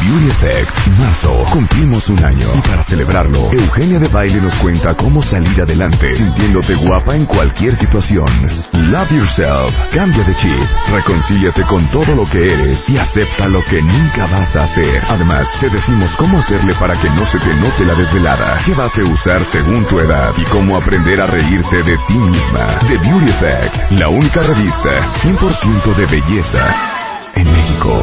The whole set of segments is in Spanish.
Beauty Effect, marzo, cumplimos un año. Y para celebrarlo, Eugenia de Baile nos cuenta cómo salir adelante, sintiéndote guapa en cualquier situación. Love yourself, cambia de chip, reconcíliate con todo lo que eres y acepta lo que nunca vas a hacer. Además, te decimos cómo hacerle para que no se te note la desvelada, qué vas a usar según tu edad y cómo aprender a reírse de ti misma. The Beauty Effect, la única revista 100% de belleza en México.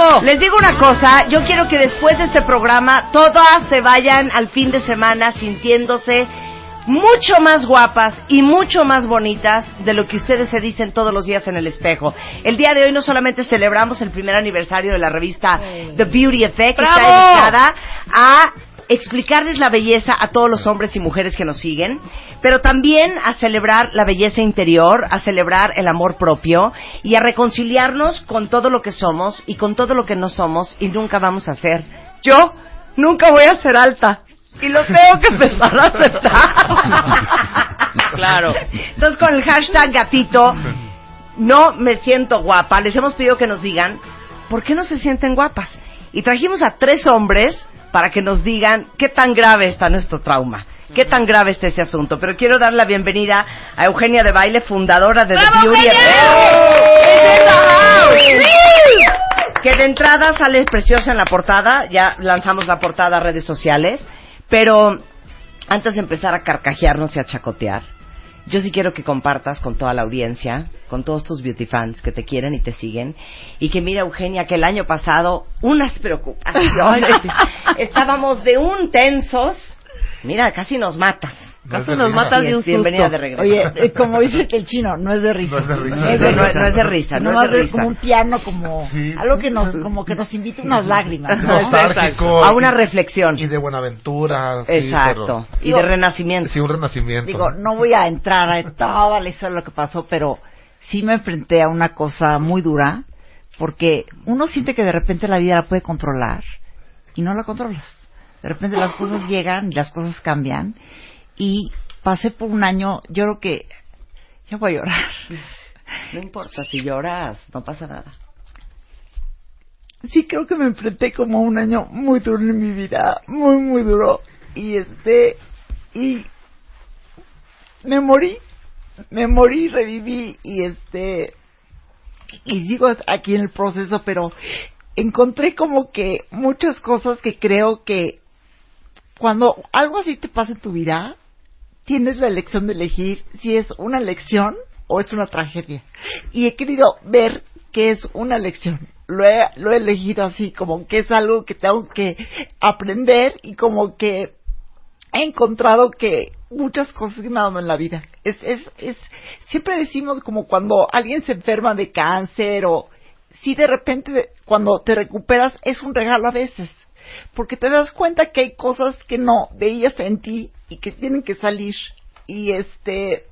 ¡Bravo! Les digo una cosa, yo quiero que después de este programa todas se vayan al fin de semana sintiéndose mucho más guapas y mucho más bonitas de lo que ustedes se dicen todos los días en el espejo. El día de hoy no solamente celebramos el primer aniversario de la revista The Beauty Effect, que está dedicada a explicarles la belleza a todos los hombres y mujeres que nos siguen, pero también a celebrar la belleza interior, a celebrar el amor propio y a reconciliarnos con todo lo que somos y con todo lo que no somos y nunca vamos a ser. Yo nunca voy a ser alta y lo tengo que empezar a aceptar. Claro. Entonces con el hashtag gatito, no me siento guapa, les hemos pedido que nos digan por qué no se sienten guapas. Y trajimos a tres hombres para que nos digan qué tan grave está nuestro trauma. ¿Qué tan grave está ese asunto? Pero quiero dar la bienvenida a Eugenia de Baile, fundadora de The ¡Bravo, Beauty Eugenia! Effect. Que de entrada sale preciosa en la portada, ya lanzamos la portada a redes sociales, pero antes de empezar a carcajearnos y a chacotear, yo sí quiero que compartas con toda la audiencia, con todos tus beauty fans que te quieren y te siguen, y que mira Eugenia que el año pasado unas preocupaciones, estábamos de un tensos, mira casi nos matas. Casi nos matas de un susto. Bienvenida de regreso. Oye, como dice el chino, no es de risa. No es de risa. Eso no, es- no es de risa, no Nomás es de es risa. como un piano, como Sí. algo que nos, como que nos invita unas lágrimas. ¿no? Nostálgico. A una reflexión. Y de Buenaventura. sí, Exacto. pero- Y de renacimiento. Sí, un renacimiento. Digo, no voy a entrar a toda la historia de lo que pasó, pero sí me enfrenté a una cosa muy dura, porque uno siente que de repente la vida la puede controlar y no la controlas. De repente las cosas llegan y las cosas cambian y pasé por un año, yo creo que ya voy a llorar. No importa, si lloras, no pasa nada. sí creo que me enfrenté como a un año muy duro en mi vida, muy muy duro y este y me morí, me morí, reviví y este y sigo aquí en el proceso, pero encontré como que muchas cosas que creo que cuando algo así te pasa en tu vida, tienes la elección de elegir si es una elección o es una tragedia. Y he querido ver que es una elección. Lo he, lo he elegido así, como que es algo que tengo que aprender y como que he encontrado que muchas cosas que me han dado en la vida. Es, es, es, siempre decimos como cuando alguien se enferma de cáncer o si de repente cuando te recuperas es un regalo a veces. Porque te das cuenta que hay cosas que no veías en ti y que tienen que salir. Y este,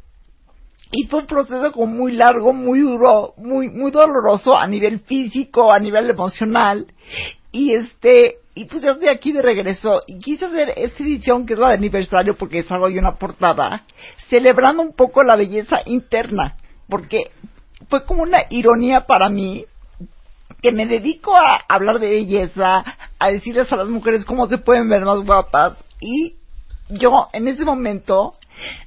y fue un proceso como muy largo, muy duro, muy, muy doloroso a nivel físico, a nivel emocional. Y este, y pues yo estoy aquí de regreso y quise hacer esta edición que es la de aniversario porque es algo y una portada, celebrando un poco la belleza interna, porque fue como una ironía para mí que me dedico a hablar de belleza, a decirles a las mujeres cómo se pueden ver más guapas y yo en ese momento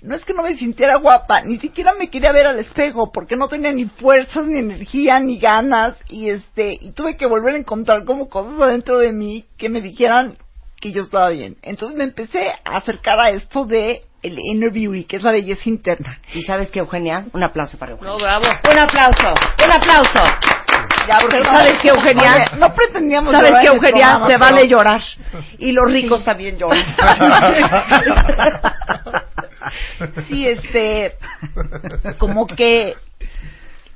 no es que no me sintiera guapa, ni siquiera me quería ver al espejo porque no tenía ni fuerzas, ni energía, ni ganas y este y tuve que volver a encontrar como cosas adentro de mí que me dijeran que yo estaba bien. Entonces me empecé a acercar a esto de el inner beauty, que es la belleza interna. ¿Y sabes qué, Eugenia? Un aplauso para Eugenia. No, bravo. Un aplauso, un aplauso. Ya, porque sabes que Eugenia, Oye, no pretendíamos sabes que Eugenia programa, se pero- vale llorar y los ricos también lloran. sí, este, como que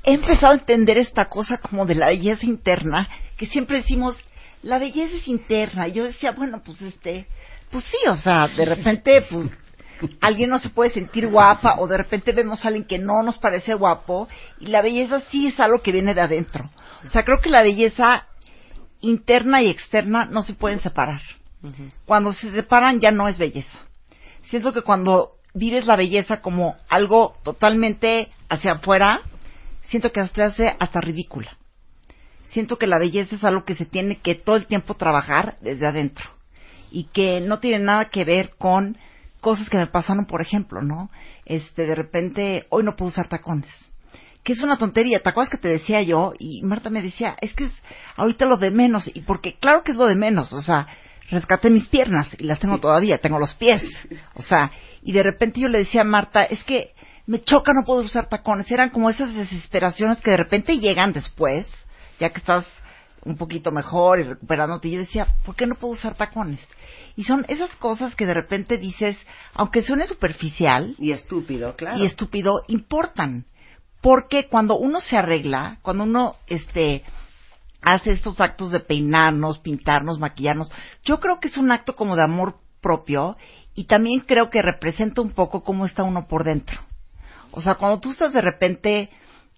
he empezado a entender esta cosa como de la belleza interna, que siempre decimos, la belleza es interna. Y yo decía, bueno, pues este, pues sí, o sea, de repente, pues, alguien no se puede sentir guapa o de repente vemos a alguien que no nos parece guapo y la belleza sí es algo que viene de adentro. O sea, creo que la belleza interna y externa no se pueden separar. Cuando se separan ya no es belleza. Siento que cuando vives la belleza como algo totalmente hacia afuera, siento que te hace hasta ridícula. Siento que la belleza es algo que se tiene que todo el tiempo trabajar desde adentro y que no tiene nada que ver con cosas que me pasaron, por ejemplo, ¿no? Este, de repente, hoy no puedo usar tacones. Que es una tontería, ¿te acuerdas que te decía yo? Y Marta me decía, es que es ahorita lo de menos. Y porque, claro que es lo de menos, o sea, rescaté mis piernas y las tengo todavía, tengo los pies. O sea, y de repente yo le decía a Marta, es que me choca no poder usar tacones. Eran como esas desesperaciones que de repente llegan después, ya que estás un poquito mejor y recuperándote. Y yo decía, ¿por qué no puedo usar tacones? Y son esas cosas que de repente dices, aunque suene superficial Y estúpido, claro. y estúpido, importan. Porque cuando uno se arregla, cuando uno este hace estos actos de peinarnos, pintarnos, maquillarnos, yo creo que es un acto como de amor propio y también creo que representa un poco cómo está uno por dentro. O sea, cuando tú estás de repente,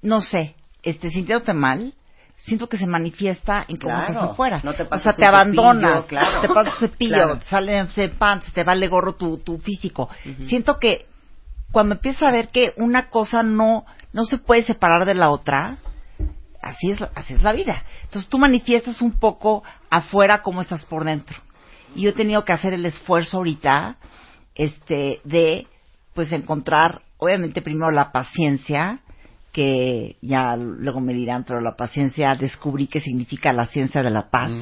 no sé, este sintiéndote mal, siento que se manifiesta en cómo Claro. estás afuera. No te o sea, te abandonas, cepillo, claro. te pasas cepillo, Claro. salen pants, te vale gorro tu, tu físico. Siento que cuando empiezas a ver que una cosa no, no se puede separar de la otra, así es, así es la vida. Entonces tú manifiestas un poco afuera cómo estás por dentro. Y yo he tenido que hacer el esfuerzo ahorita, este, de, pues encontrar, obviamente primero la paciencia, que ya luego me dirán, pero la paciencia descubrí que significa la ciencia de la paz.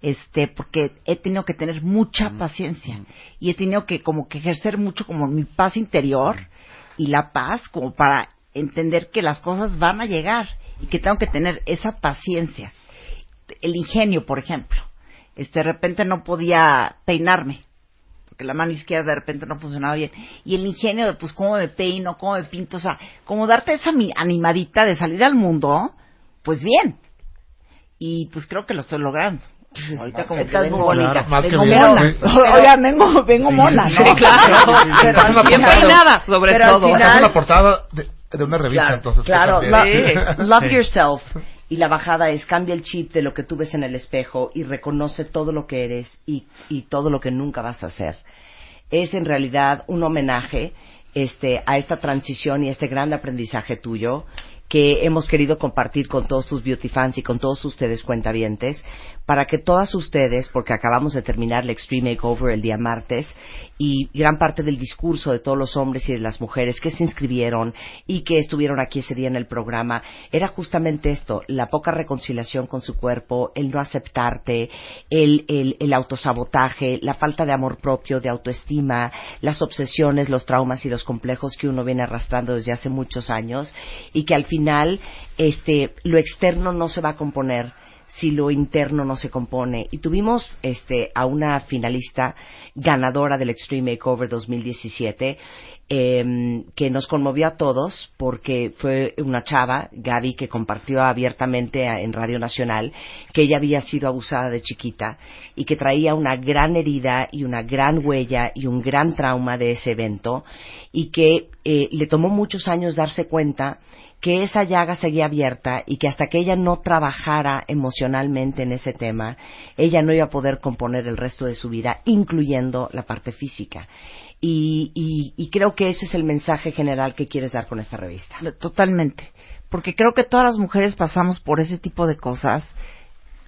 Este, porque he tenido que tener mucha paciencia y he tenido que como que ejercer mucho como mi paz interior y la paz como para entender que las cosas van a llegar y que tengo que tener esa paciencia. El ingenio, por ejemplo. Este, de repente no podía peinarme porque la mano izquierda de repente no funcionaba bien. Y el ingenio de, pues, cómo me peino, cómo me pinto, o sea, como darte esa mi- animadita de salir al mundo, pues bien. Y pues creo que lo estoy logrando. Ahorita como que Estás vengo muy bonita. Más vengo mona. sí. Oigan, vengo, vengo Sí, mona, sí, ¿no? sí, claro. Pero Bien peinada, sobre Pero al todo. final- la portada de, de una revista, Claro, entonces. claro. Lo-. Love Sí. yourself. Y la bajada es cambia el chip de lo que tú ves en el espejo y reconoce todo lo que eres y, todo lo que nunca vas a hacer. Es en realidad un homenaje este, a esta transición y este gran aprendizaje tuyo que hemos querido compartir con todos tus beauty fans y con todos ustedes cuentavientes para que todas ustedes, porque acabamos de terminar el Extreme Makeover el día martes y gran parte del discurso de todos los hombres y de las mujeres que se inscribieron y que estuvieron aquí ese día en el programa era justamente esto, la poca reconciliación con su cuerpo, el no aceptarte, el, el, el autosabotaje, la falta de amor propio, de autoestima, las obsesiones, los traumas y los complejos que uno viene arrastrando desde hace muchos años y que al final este lo externo no se va a componer si lo interno no se compone. Y tuvimos este, a una finalista ganadora del Extreme Makeover 2017 em, que nos conmovió a todos porque fue una chava, Gaby, que compartió abiertamente en Radio Nacional que ella había sido abusada de chiquita y que traía una gran herida y una gran huella y un gran trauma de ese evento y que eh, le tomó muchos años darse cuenta que esa llaga seguía abierta y que hasta que ella no trabajara emocionalmente en ese tema, ella no iba a poder componer el resto de su vida, incluyendo la parte física. Y, y- y creo que ese es el mensaje general que quieres dar con esta revista. Totalmente. Porque creo que todas las mujeres pasamos por ese tipo de cosas.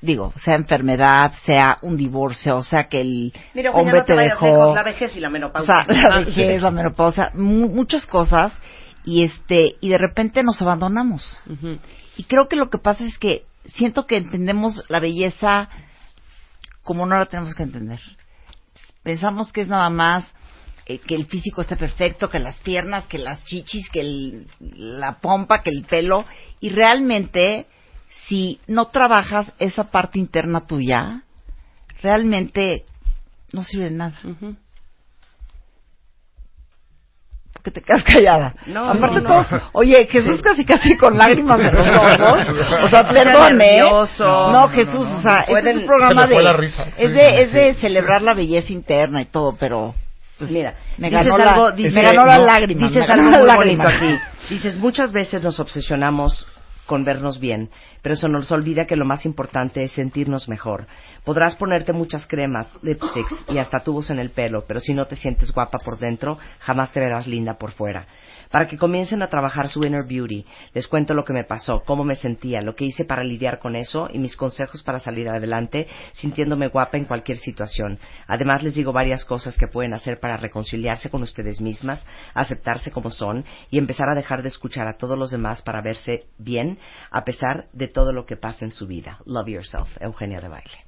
Digo, sea enfermedad, sea un divorcio, o sea que el Mira, hombre no te, te dejó. lejos, la vejez y la o menopausia. sea, la vejez, la menopausia, mu- muchas cosas. Y este, y de repente nos abandonamos. Y creo que lo que pasa es que siento que entendemos la belleza como no la tenemos que entender. Pensamos que es nada más eh, que el físico esté perfecto, que las piernas, que las chichis, que el- la pompa, que el pelo. Y realmente, si no trabajas esa parte interna tuya, realmente no sirve de nada. Que te quedas callada. No, Aparte no, no. todos, oye, Jesús casi casi con lágrimas en los ojos. O sea, perdón, ¿eh? No, Jesús, o sea, este es un programa de, la risa. es Sí, de, es de celebrar la belleza interna y todo, pero Pues mira, me dices ganó, algo, la, dices- me ganó la no, lágrima. Dices me ganó algo la muy lágrima. bonito aquí. Dices, muchas veces nos obsesionamos con vernos bien, pero eso nos olvida que lo más importante es sentirnos mejor. Podrás ponerte muchas cremas, lipsticks y hasta tubos en el pelo, pero si no te sientes guapa por dentro, jamás te verás linda por fuera. Para que comiencen a trabajar su inner beauty, les cuento lo que me pasó, cómo me sentía, lo que hice para lidiar con eso y mis consejos para salir adelante sintiéndome guapa en cualquier situación. Además les digo varias cosas que pueden hacer para reconciliarse con ustedes mismas, aceptarse como son y empezar a dejar de escuchar a todos los demás para verse bien a pesar de todo lo que pasa en su vida. Love yourself, Eugenia de Baile.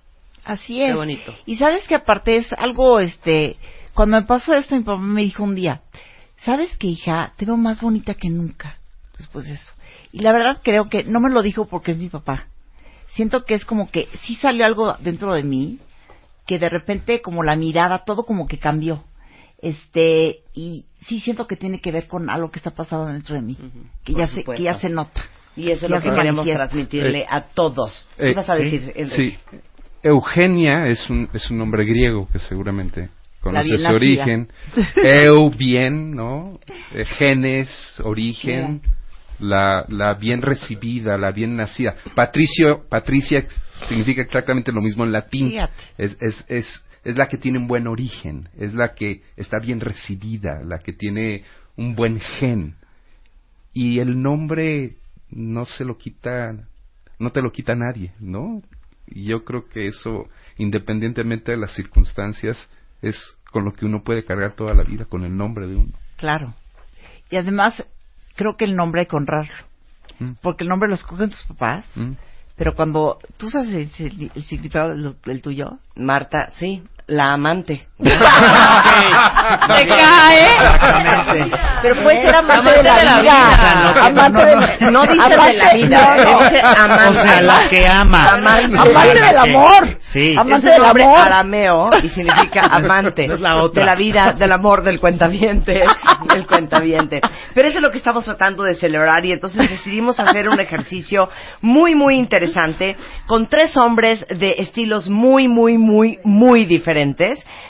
Así es. Qué bonito. Y sabes que aparte es algo, este, cuando me pasó esto, mi papá me dijo un día, ¿sabes qué, hija? Te veo más bonita que nunca después de eso. Y la verdad creo que no me lo dijo porque es mi papá. Siento que es como que sí salió algo dentro de mí, que de repente como la mirada, todo como que cambió. Este, y sí siento que tiene que ver con algo que está pasando dentro de mí, que Por ya se, que ya se nota. Y eso es Ya lo que queremos manifiesta. transmitirle Eh, a todos. ¿Qué Eh, vas a sí, decir, Enrique? Sí. Eugenia es un, es un nombre griego que seguramente conoce su origen. Eu, bien, ¿no? Eh, genes, origen. La, la bien recibida, la bien nacida. Patricio, Patricia significa exactamente lo mismo en latín. Es, es, es, es la que tiene un buen origen, es la que está bien recibida, la que tiene un buen gen. Y el nombre no se lo quita, no te lo quita nadie, ¿no? Y yo creo que eso, independientemente de las circunstancias, es con lo que uno puede cargar toda la vida, con el nombre de uno. Claro. Y además, creo que el nombre hay que honrarlo. Mm. Porque el nombre lo escogen tus papás. ¿Mm? Pero cuando tú sabes el, signi- el significado del, del tuyo, Marta, sí, la amante. ¡Se cae! pero puede ser amante, Amante de la de la vida. vida. Amante de la- No dice amante- de la vida, no, no. dice amante. O sea, la que ama. Amante. Amante del amor. Sí. Amante es del un amor. arameo y significa amante No es la otra. de la vida, del amor, del cuentaviente, del cuentaviente. Pero eso es lo que estamos tratando de celebrar y entonces decidimos hacer un ejercicio muy, muy interesante con tres hombres de estilos muy, muy, muy, muy diferentes,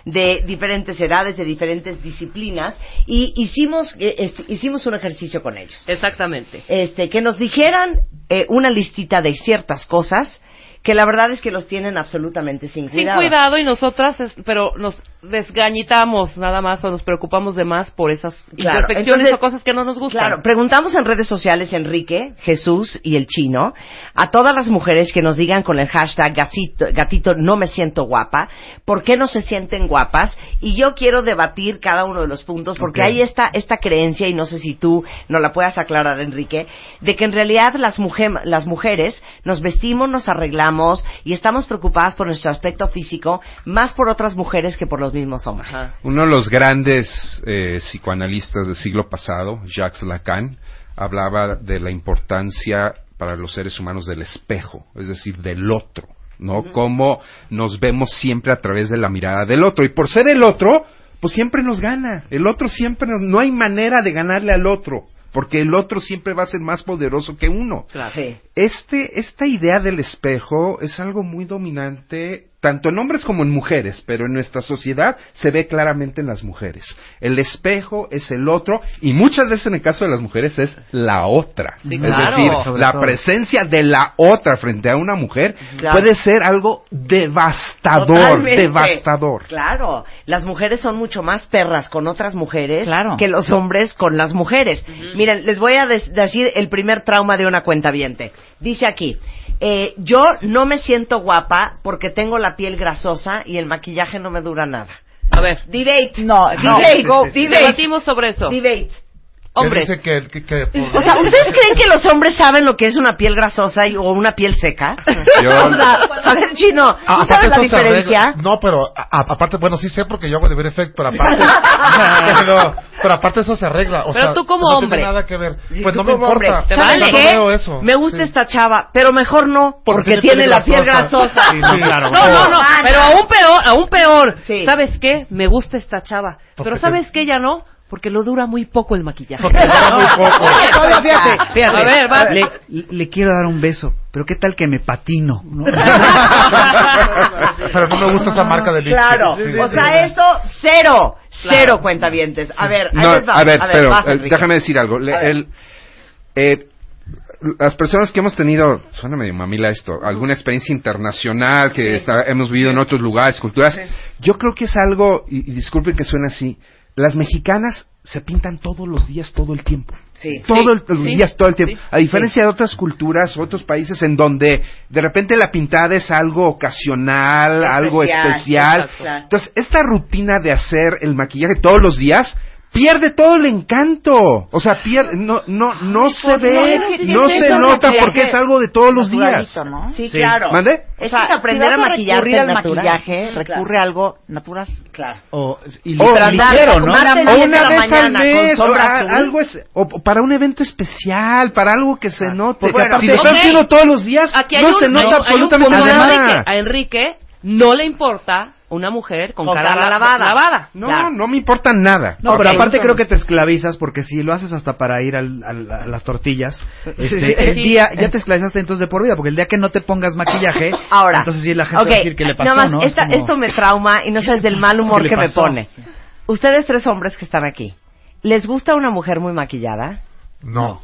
de diferentes edades, de diferentes disciplinas y hicimos, eh, hicimos un ejercicio con ellos Exactamente. este, que nos dijeran eh, una listita de ciertas cosas que la verdad es que los tienen absolutamente sin Sin cuidado. cuidado y nosotras, es- pero nos desgañitamos nada más o nos preocupamos de más por esas Claro, imperfecciones entonces, o cosas que no nos gustan. Claro, preguntamos en redes sociales, Enrique, Jesús y el chino, a todas las mujeres que nos digan con el hashtag gatito, gatito no me siento guapa, por qué no se sienten guapas, y yo quiero debatir cada uno de los puntos, porque Ok. hay esta, esta creencia, y no sé si tú nos la puedas aclarar, Enrique, de que en realidad las, mujer, las mujeres nos vestimos, nos arreglamos y estamos preocupadas por nuestro aspecto físico, más por otras mujeres que por los mismos hombres. Ajá. Uno de los grandes eh, psicoanalistas del siglo pasado, Jacques Lacan, hablaba de la importancia para los seres humanos del espejo, es decir, del otro, ¿no? Cómo nos vemos siempre a través de la mirada del otro. Y por ser el otro, pues siempre nos gana. El otro siempre, nos- no hay manera de ganarle al otro, porque el otro siempre va a ser más poderoso que uno. Claro. Sí. Este, esta idea del espejo es algo muy dominante tanto en hombres como en mujeres, pero en nuestra sociedad se ve claramente en las mujeres. El espejo es el otro y muchas veces en el caso de las mujeres es la otra. Sí, es claro. decir, la todo. presencia de la otra frente a una mujer Claro. puede ser algo devastador, Totalmente. devastador. Claro, las mujeres son mucho más perras con otras mujeres Claro. que los hombres con las mujeres. Miren, les voy a decir el primer trauma de una cuenta Dice aquí, eh, yo no me siento guapa porque tengo la piel grasosa y el maquillaje no me dura nada. A ver, Debate. No, no. Debate. Debate. debatimos sobre eso. Debate. Hombres. Dice que, que, que por- O sea, ¿ustedes creen que los hombres saben lo que es una piel grasosa y- o una piel seca? Yo- O sea, a ver, Chino, ¿tú Ah, sabes la diferencia? arregla. No, pero a- a- aparte, bueno, sí sé porque yo hago de ver efecto, pero aparte, pero, pero aparte eso se arregla. O Pero sea, tú como no hombre. tiene nada que ver. Pues tú no me importa. hombre. Te ¿Sabes vale. No veo eso. Me gusta Sí. esta chava, pero mejor no, porque, Porque tiene tiene la piel grasosa. Sí, sí, claro. No, no, no, Ah, pero no. aún peor, aún peor. Sí. ¿Sabes qué? Me gusta esta chava. Pero ¿sabes qué? Ya no. Porque lo dura muy poco el maquillaje. Porque dura muy poco. Fíjate, fíjate. A ver, va. Le, le quiero dar un beso, pero ¿qué tal que me patino? ¿no? Pero no me gusta esa marca de lipstick. Claro, Sí, sí, o sí. sea, eso, cero, Claro. cero cuentavientes. A ver, ahí No, les va. a ver, pero vas, eh, déjame decir algo. Le- A ver. el- eh, las personas que hemos tenido, suena medio mamila esto, alguna experiencia internacional que está- hemos vivido en otros lugares, culturas, yo creo que es algo, y, y disculpen que suene así, las mexicanas se pintan todos los días, todo el tiempo. Sí. Todos los sí, días, todo el tiempo. sí, a diferencia de otras culturas, otros países en donde de repente la pintada es algo ocasional, algo Especial, exacto. Entonces, esta rutina de hacer el maquillaje todos los días pierde todo el encanto. O sea, pierde, no, no, no se ve, no se nota porque es algo de todos los días. ¿no? Sí, Sí. claro. ¿Mande? Es que aprender si a vas maquillarte recurrir al maquillaje, recurre a algo natural. Claro. O, y O ligero, ligero, ¿no? O diez de una la vez mañana, al con mes, o sombra a- azul. algo es, o para un evento especial, para algo que se note. Porque aparte- si lo están Ok. haciendo todos los días, Aquí hay no un, se nota hay- hay un absolutamente punto de nada. Enrique. A Enrique no le importa una mujer con, Con cara, cara la- lavada. lavada. No, Claro. no me importa nada. No, pero aparte creo que te esclavizas porque si lo haces hasta para ir al- al- a las tortillas, este, sí. el Sí. día ya te esclavizaste entonces de por vida, porque el día que no te pongas maquillaje, Ahora, entonces sí la gente va a decir que le pasó, nada más, ¿no? Es esta- como- esto me trauma y no sabes del mal humor ¿Qué le que me pone. Sí. Ustedes tres hombres que están aquí, ¿les gusta una mujer muy maquillada? No.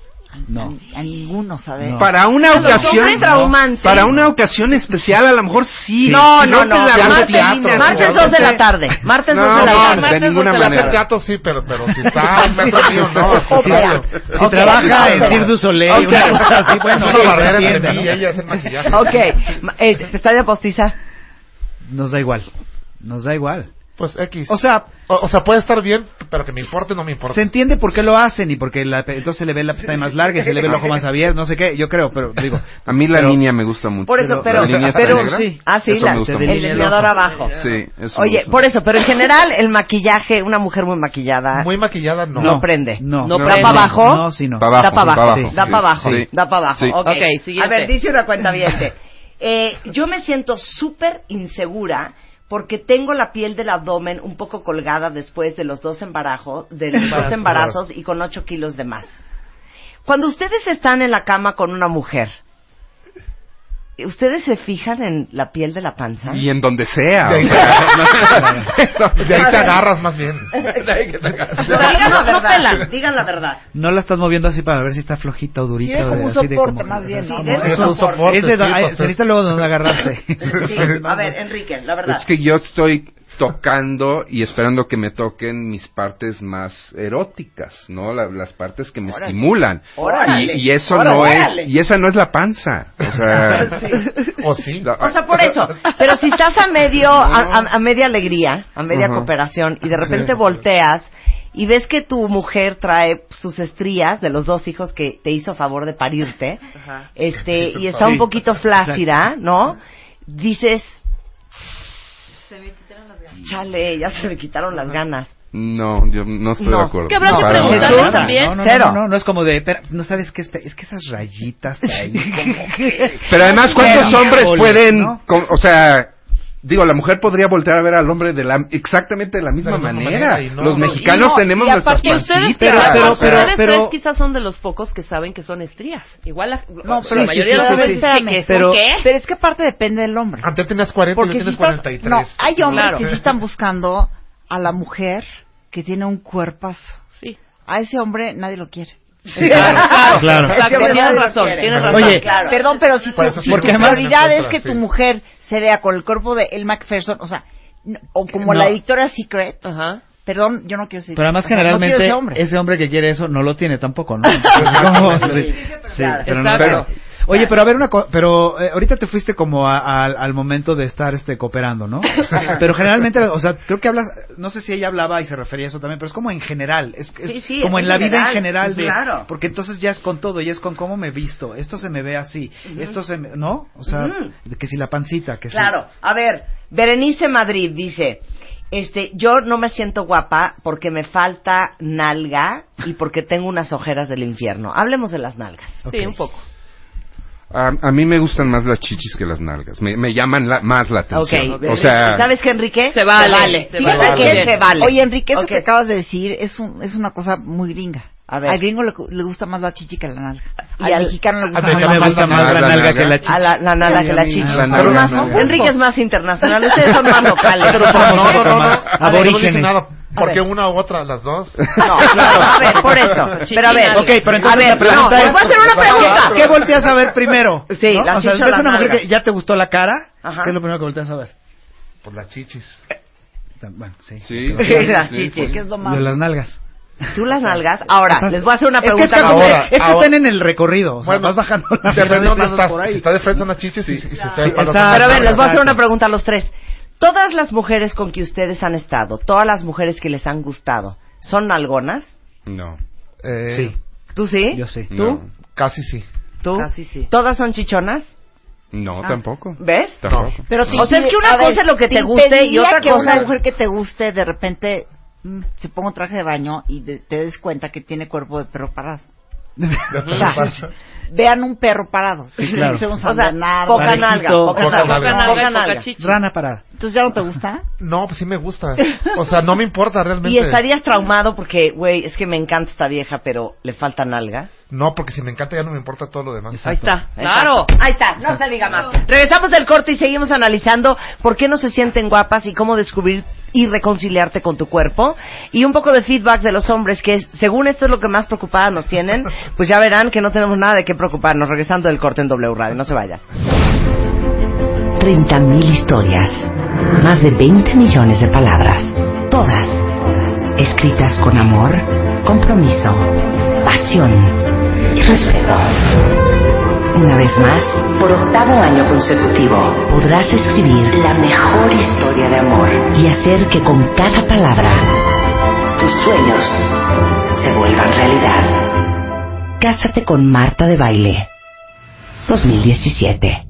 No. A ninguno, ¿sabes? No. Para una A ocasión, traumantes. para una ocasión especial, a lo mejor sí. No, Si no, no. hace linda, Martes si 2 de la tarde. Martes No, 2 de la no, tarde. de ninguna dos de Hacer manera. teatro sí, pero, pero si está a un metro no. Si trabaja en Cirque du Soleil, una cosa así, bueno, es una barrera entre mí ¿no? ella el maquillaje. Ok, Ma- eh, pestaña postiza. Nos da igual. Nos da igual. Pues X. O sea, O, o sea, puede estar bien, pero que me importe, no me importa. se entiende por qué lo hacen y porque la, entonces se le ve la pestaña más larga y se le ve el ojo más abierto, no sé qué, yo creo, pero digo. A mí la Pero- línea me gusta mucho. Por eso, pero, ¿La línea está pero, negra? sí. Ah, sí, la- el delineador abajo. Sí, eso Oye, por eso, pero en general el maquillaje, una mujer muy maquillada, Muy maquillada, no. No prende. No, No ¿da prende. para abajo? No, sí, no. Pa' abajo, da para abajo, pa' sí, abajo, da para abajo, sí. da para abajo. Sí. ok. Ok, siguiente. A ver, dice una cuenta Eh, yo me siento súper insegura porque tengo la piel del abdomen un poco colgada después de los dos embarazos, de los dos Embarazo, embarazos y con 8 kilos de más. Cuando ustedes están en la cama con una mujer, ¿ustedes se fijan en la piel de la panza? Y en donde sea. De ahí, o sea, de ahí te agarras más bien. No, No, digan la verdad, pelan. digan la verdad. No la estás moviendo así para ver si está flojita o durita. O como un así de soporte como- más bien, Es Es un soporte. Pues, se necesita luego donde agarrarse. Sí, a ver, Enrique, la verdad. Es que yo estoy tocando y esperando que me toquen mis partes más eróticas, ¿no? La- las partes que me Órale. estimulan. Órale. Y, y eso Órale. no Órale. es, y esa no es la panza. O sea, O sí. la- O sea, por eso. Pero si estás a medio, a, a- a media alegría, a media cooperación, y de repente volteas y ves que tu mujer trae sus estrías de los dos hijos que te hizo favor de parirte, Ajá. este, y está un poquito flácida, ¿no? Dices, chale, ya se me quitaron las ganas. no, yo no estoy No. de acuerdo. Que habrá que preguntarle también. No, no, Cero. no, no, no es como de, pero, no sabes qué es, es que esas rayitas ahí, como que- Pero además, ¿cuántos Pero- hombres pueden, ¿no? con- o sea, digo, la mujer podría voltear a ver al hombre de la, exactamente de la misma De la misma manera. manera, y no- Los no, mexicanos y no, tenemos y nuestras ustedes, pancitas. pero- pero- ustedes pero- tres quizás son de los pocos que saben que son estrías. Igual la, No, la pero sí, mayoría sí, de los sí, hombres sí. dicen que Pero- son qué. Pero es que aparte depende del hombre. Antes tenías 40 y Porque si tienes estás, 43. no, hay hombres Claro. que sí están buscando a la mujer que tiene un cuerpazo. Sí. A ese hombre nadie lo quiere. Claro, Claro. Ese hombre tienes razón, tienes razón. Oye, Claro. Perdón, pero si tu, si sí, tu prioridad es que Sí. tu mujer se vea con el cuerpo de El MacPherson, o sea, no- o como No. la editora Secret, Ajá. Perdón, yo no quiero ser. Pero además o sea, no generalmente ese hombre. ese hombre que quiere eso no lo tiene tampoco, ¿no? ¿Cómo? Sí, sí, Claro. pero no- pero- oye, pero a ver una cosa, pero eh, ahorita te fuiste como a- a- al momento de estar este cooperando, ¿no? Pero generalmente, o sea, creo que hablas, no sé si ella hablaba y se refería a eso también, pero es como en general, es, es Sí, sí, como es en la vida en general, de, claro. porque entonces ya es con todo y es con cómo me visto, esto se me ve así, esto se me, ¿no? O sea, que si la pancita, que si- Claro, a ver, Berenice Madrid dice, este, yo no me siento guapa porque me falta nalga y porque tengo unas ojeras del infierno. Hablemos de las nalgas. Sí, un poco. A, a mí me gustan más las chichis que las nalgas. Me, me llaman la- más la atención. Ok. O sea, ¿Sabes qué, Enrique? Se vale, se vale. que se vale. Oye, Enrique, eso que acabas de decir es, un, es una cosa muy gringa. A ver. Al gringo le, le gusta más la chichi que la nalga. Y al, al- mexicano le gusta más A la mí me más gusta la más la nalga. nalga que la A chicha. la, la nalga que la chichi. La Pero más- la nalga. Enrique es más internacional, ustedes son más locales. Pero no, no, no, no. Más A aborígenes. ¿Por ver. una u otra, las dos? No, claro, a ver, por eso. Pero a ver, Chichi, Ok, pero entonces a ver, la pregunta no, es... voy a hacer una pregunta. ¿Qué volteas a ver primero? Sí, ¿No? la o sea, chicha o la una mujer que ya te gustó la cara, Ajá. ¿qué es lo primero que volteas a ver? Pues las chichis. Bueno, sí. Sí, Pero- sí, La sí, chichi. sí. ¿Qué es lo De más? las nalgas. Tú las nalgas. Ahora, O sea, les voy a hacer una es que pregunta. estás- Ahora, es que ahora- están en el recorrido. O sea, vas bajando la Depende de estás. por ahí. Si está de frente las chichis y, y si está de Sí, Pero a ver, les voy a hacer una pregunta a los tres. Todas las mujeres con que ustedes han estado, todas las mujeres que les han gustado, ¿son nalgonas? No. Eh, Sí, ¿Tú sí? yo sí. ¿Tú? No. Casi sí. ¿Tú? Casi sí. ¿Todas son chichonas? No, tampoco. ¿Ves? Tampoco. Pero O sea, es que una cosa es lo que te guste y otra que cosa una es- mujer que te guste de repente se ponga un traje de baño y de- te des cuenta que tiene cuerpo de perro parado. O sea, vean un perro parado. Sí, claro. Se un O sea, Bernardo. poca nalga, poca poca nalga, nalga. poca nalga. Rana parada. Entonces ya no te gusta. No, pues sí me gusta. O sea, no me importa realmente. Y estarías traumado porque, güey, es que me encanta esta vieja, pero le falta nalga. No, porque si me encanta ya no me importa todo lo demás. Ahí está. Claro. Ahí está, no se diga más. Regresamos del corte y seguimos analizando por qué no se sienten guapas y cómo descubrir y reconciliarte con tu cuerpo. Y un poco de feedback de los hombres, que es, según esto es lo que más preocupada nos tienen, pues ya verán que no tenemos nada de qué preocuparnos. Regresando del corte en W Radio, no se vayan. 30.000 historias, más de 20 millones de palabras, todas escritas con amor, compromiso, pasión y respeto. Una vez más, por octavo año consecutivo, podrás escribir la mejor historia de amor y hacer que con cada palabra tus sueños se vuelvan realidad. Cásate con Marta de Baile 2017.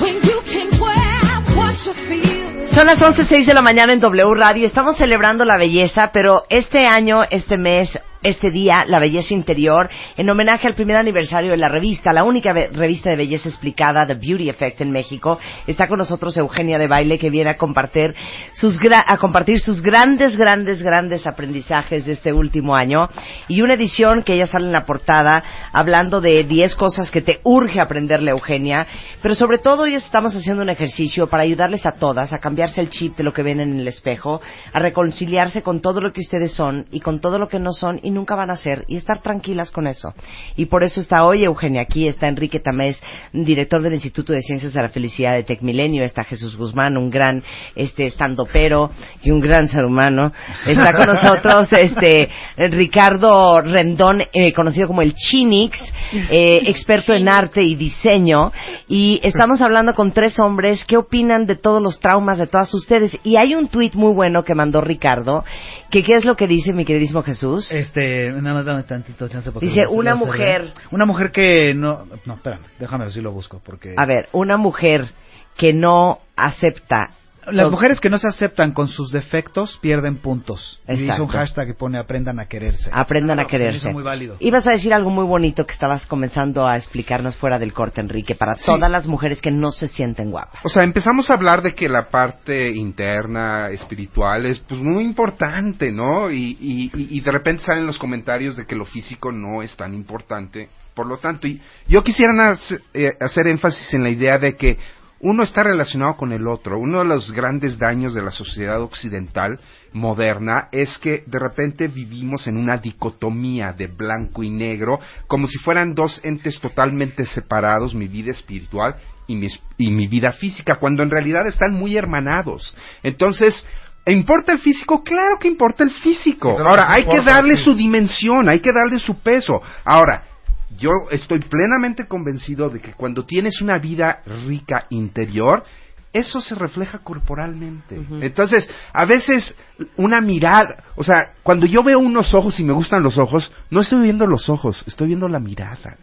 When you can wear what you feel. Son las 11.06 de la mañana en W Radio. Estamos celebrando la belleza, pero este año, este mes, este día, la belleza interior, en homenaje al primer aniversario de la revista, la única revista de belleza explicada, The Beauty Effect en México. Está con nosotros Eugenia de Baile, que viene a compartir sus, gra- a compartir sus grandes, grandes, grandes aprendizajes de este último año. Y una edición que ella sale en la portada, hablando de 10 cosas que te urge aprenderle, Eugenia. Pero sobre todo, hoy estamos haciendo un ejercicio para ayudarles a todas a cambiarse el chip de lo que ven en el espejo, a reconciliarse con todo lo que ustedes son y con todo lo que no son nunca van a ser y estar tranquilas con eso. Y por eso está hoy Eugenia aquí, está Enrique Tamés, director del Instituto de Ciencias de la Felicidad de Tecmilenio, está Jesús Guzmán, un gran este estandopero y un gran ser humano. Está con nosotros este Ricardo Rendón, eh, conocido como el Chinix, eh, experto en arte y diseño y estamos hablando con tres hombres que opinan de todos los traumas de todas ustedes y hay un tuit muy bueno que mandó Ricardo que qué es lo que dice mi queridísimo Jesús Este, nada más dame tantito chance porque Dice, una mujer- Una mujer que no... No, espérame, déjame ver si lo busco porque... a ver una mujer que no acepta Las mujeres que no se aceptan con sus defectos pierden puntos. Y dice Exacto. un hashtag que pone aprendan a quererse. aprendan a Claro, me quererse hizo muy válido. ibas a decir algo muy bonito que estabas comenzando a explicarnos fuera del corte Enrique para Sí. todas las mujeres que no se sienten guapas O sea, empezamos a hablar de que la parte interna, espiritual, es pues muy importante, ¿no? Y, y, y- y de repente salen los comentarios de que lo físico no es tan importante. Por lo tanto, y yo quisiera eh, hacer énfasis en la idea de que uno está relacionado con el otro. Uno de los grandes daños de la sociedad occidental moderna es que de repente vivimos en una dicotomía de blanco y negro, como si fueran dos entes totalmente separados, mi vida espiritual y mi, y mi vida física, cuando en realidad están muy hermanados. Entonces, ¿importa el físico? Claro que importa el físico. Ahora, hay que darle su dimensión, hay que darle su peso. Ahora, yo estoy plenamente convencido de que cuando tienes una vida rica interior, eso se refleja corporalmente. Entonces, a veces una mirada, o sea, cuando yo veo unos ojos y me gustan los ojos, no estoy viendo los ojos, estoy viendo la mirada.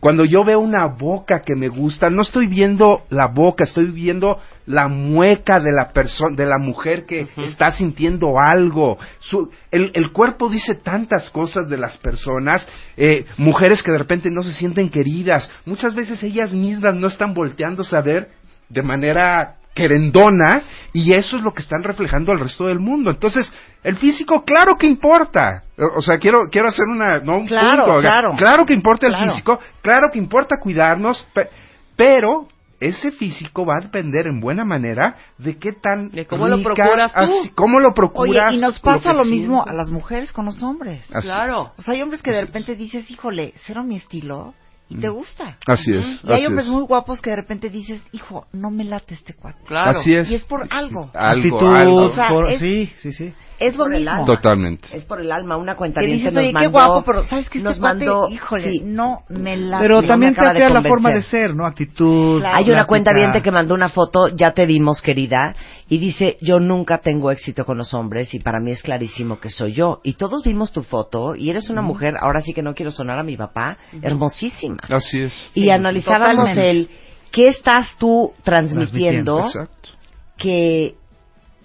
Cuando yo veo una boca que me gusta, no estoy viendo la boca, estoy viendo la mueca de la persona, de la mujer que está sintiendo algo. Su- el, el cuerpo dice tantas cosas de las personas, eh, mujeres que de repente no se sienten queridas, muchas veces ellas mismas no están volteándose a ver de manera querendona y eso es lo que están reflejando al resto del mundo. Entonces, el físico, claro que importa. O sea, quiero, quiero hacer una, no un Claro, punto. claro. Claro que importa el Claro. físico, claro que importa cuidarnos, pe- pero ese físico va a depender en buena manera de qué tan De cómo lo procuras tú. así- cómo lo Oye, procuras. y nos pasa lo, mismo a las mujeres con los hombres. Así Claro. O sea, hay hombres que de repente dices, híjole, cero mi estilo y te gusta. Así es. Y hay hombres es. muy guapos que de repente dices, hijo, no me late este cuate. Claro. Así es. Y es por algo. Algo, Actitud, algo. O sea, por- es- sí, sí, sí. Es lo Por el mismo. alma. Totalmente. Es por el alma, una cuenta Que bien nos oye, qué mandó, guapo, pero ¿sabes qué? Este nos cuate, mandó, híjole, sí. no me late. Pero me también te afea la forma de ser, ¿no? Actitud. Claro. Hay una cuenta viente que mandó una foto, ya te vimos querida, y dice, yo nunca tengo éxito con los hombres y para mí es clarísimo que soy yo. Y todos vimos tu foto y eres una mujer, ahora sí que no quiero sonar a mi papá, hermosísima. Así es. y analizábamos totalmente. el, ¿qué estás tú transmitiendo Exacto. que,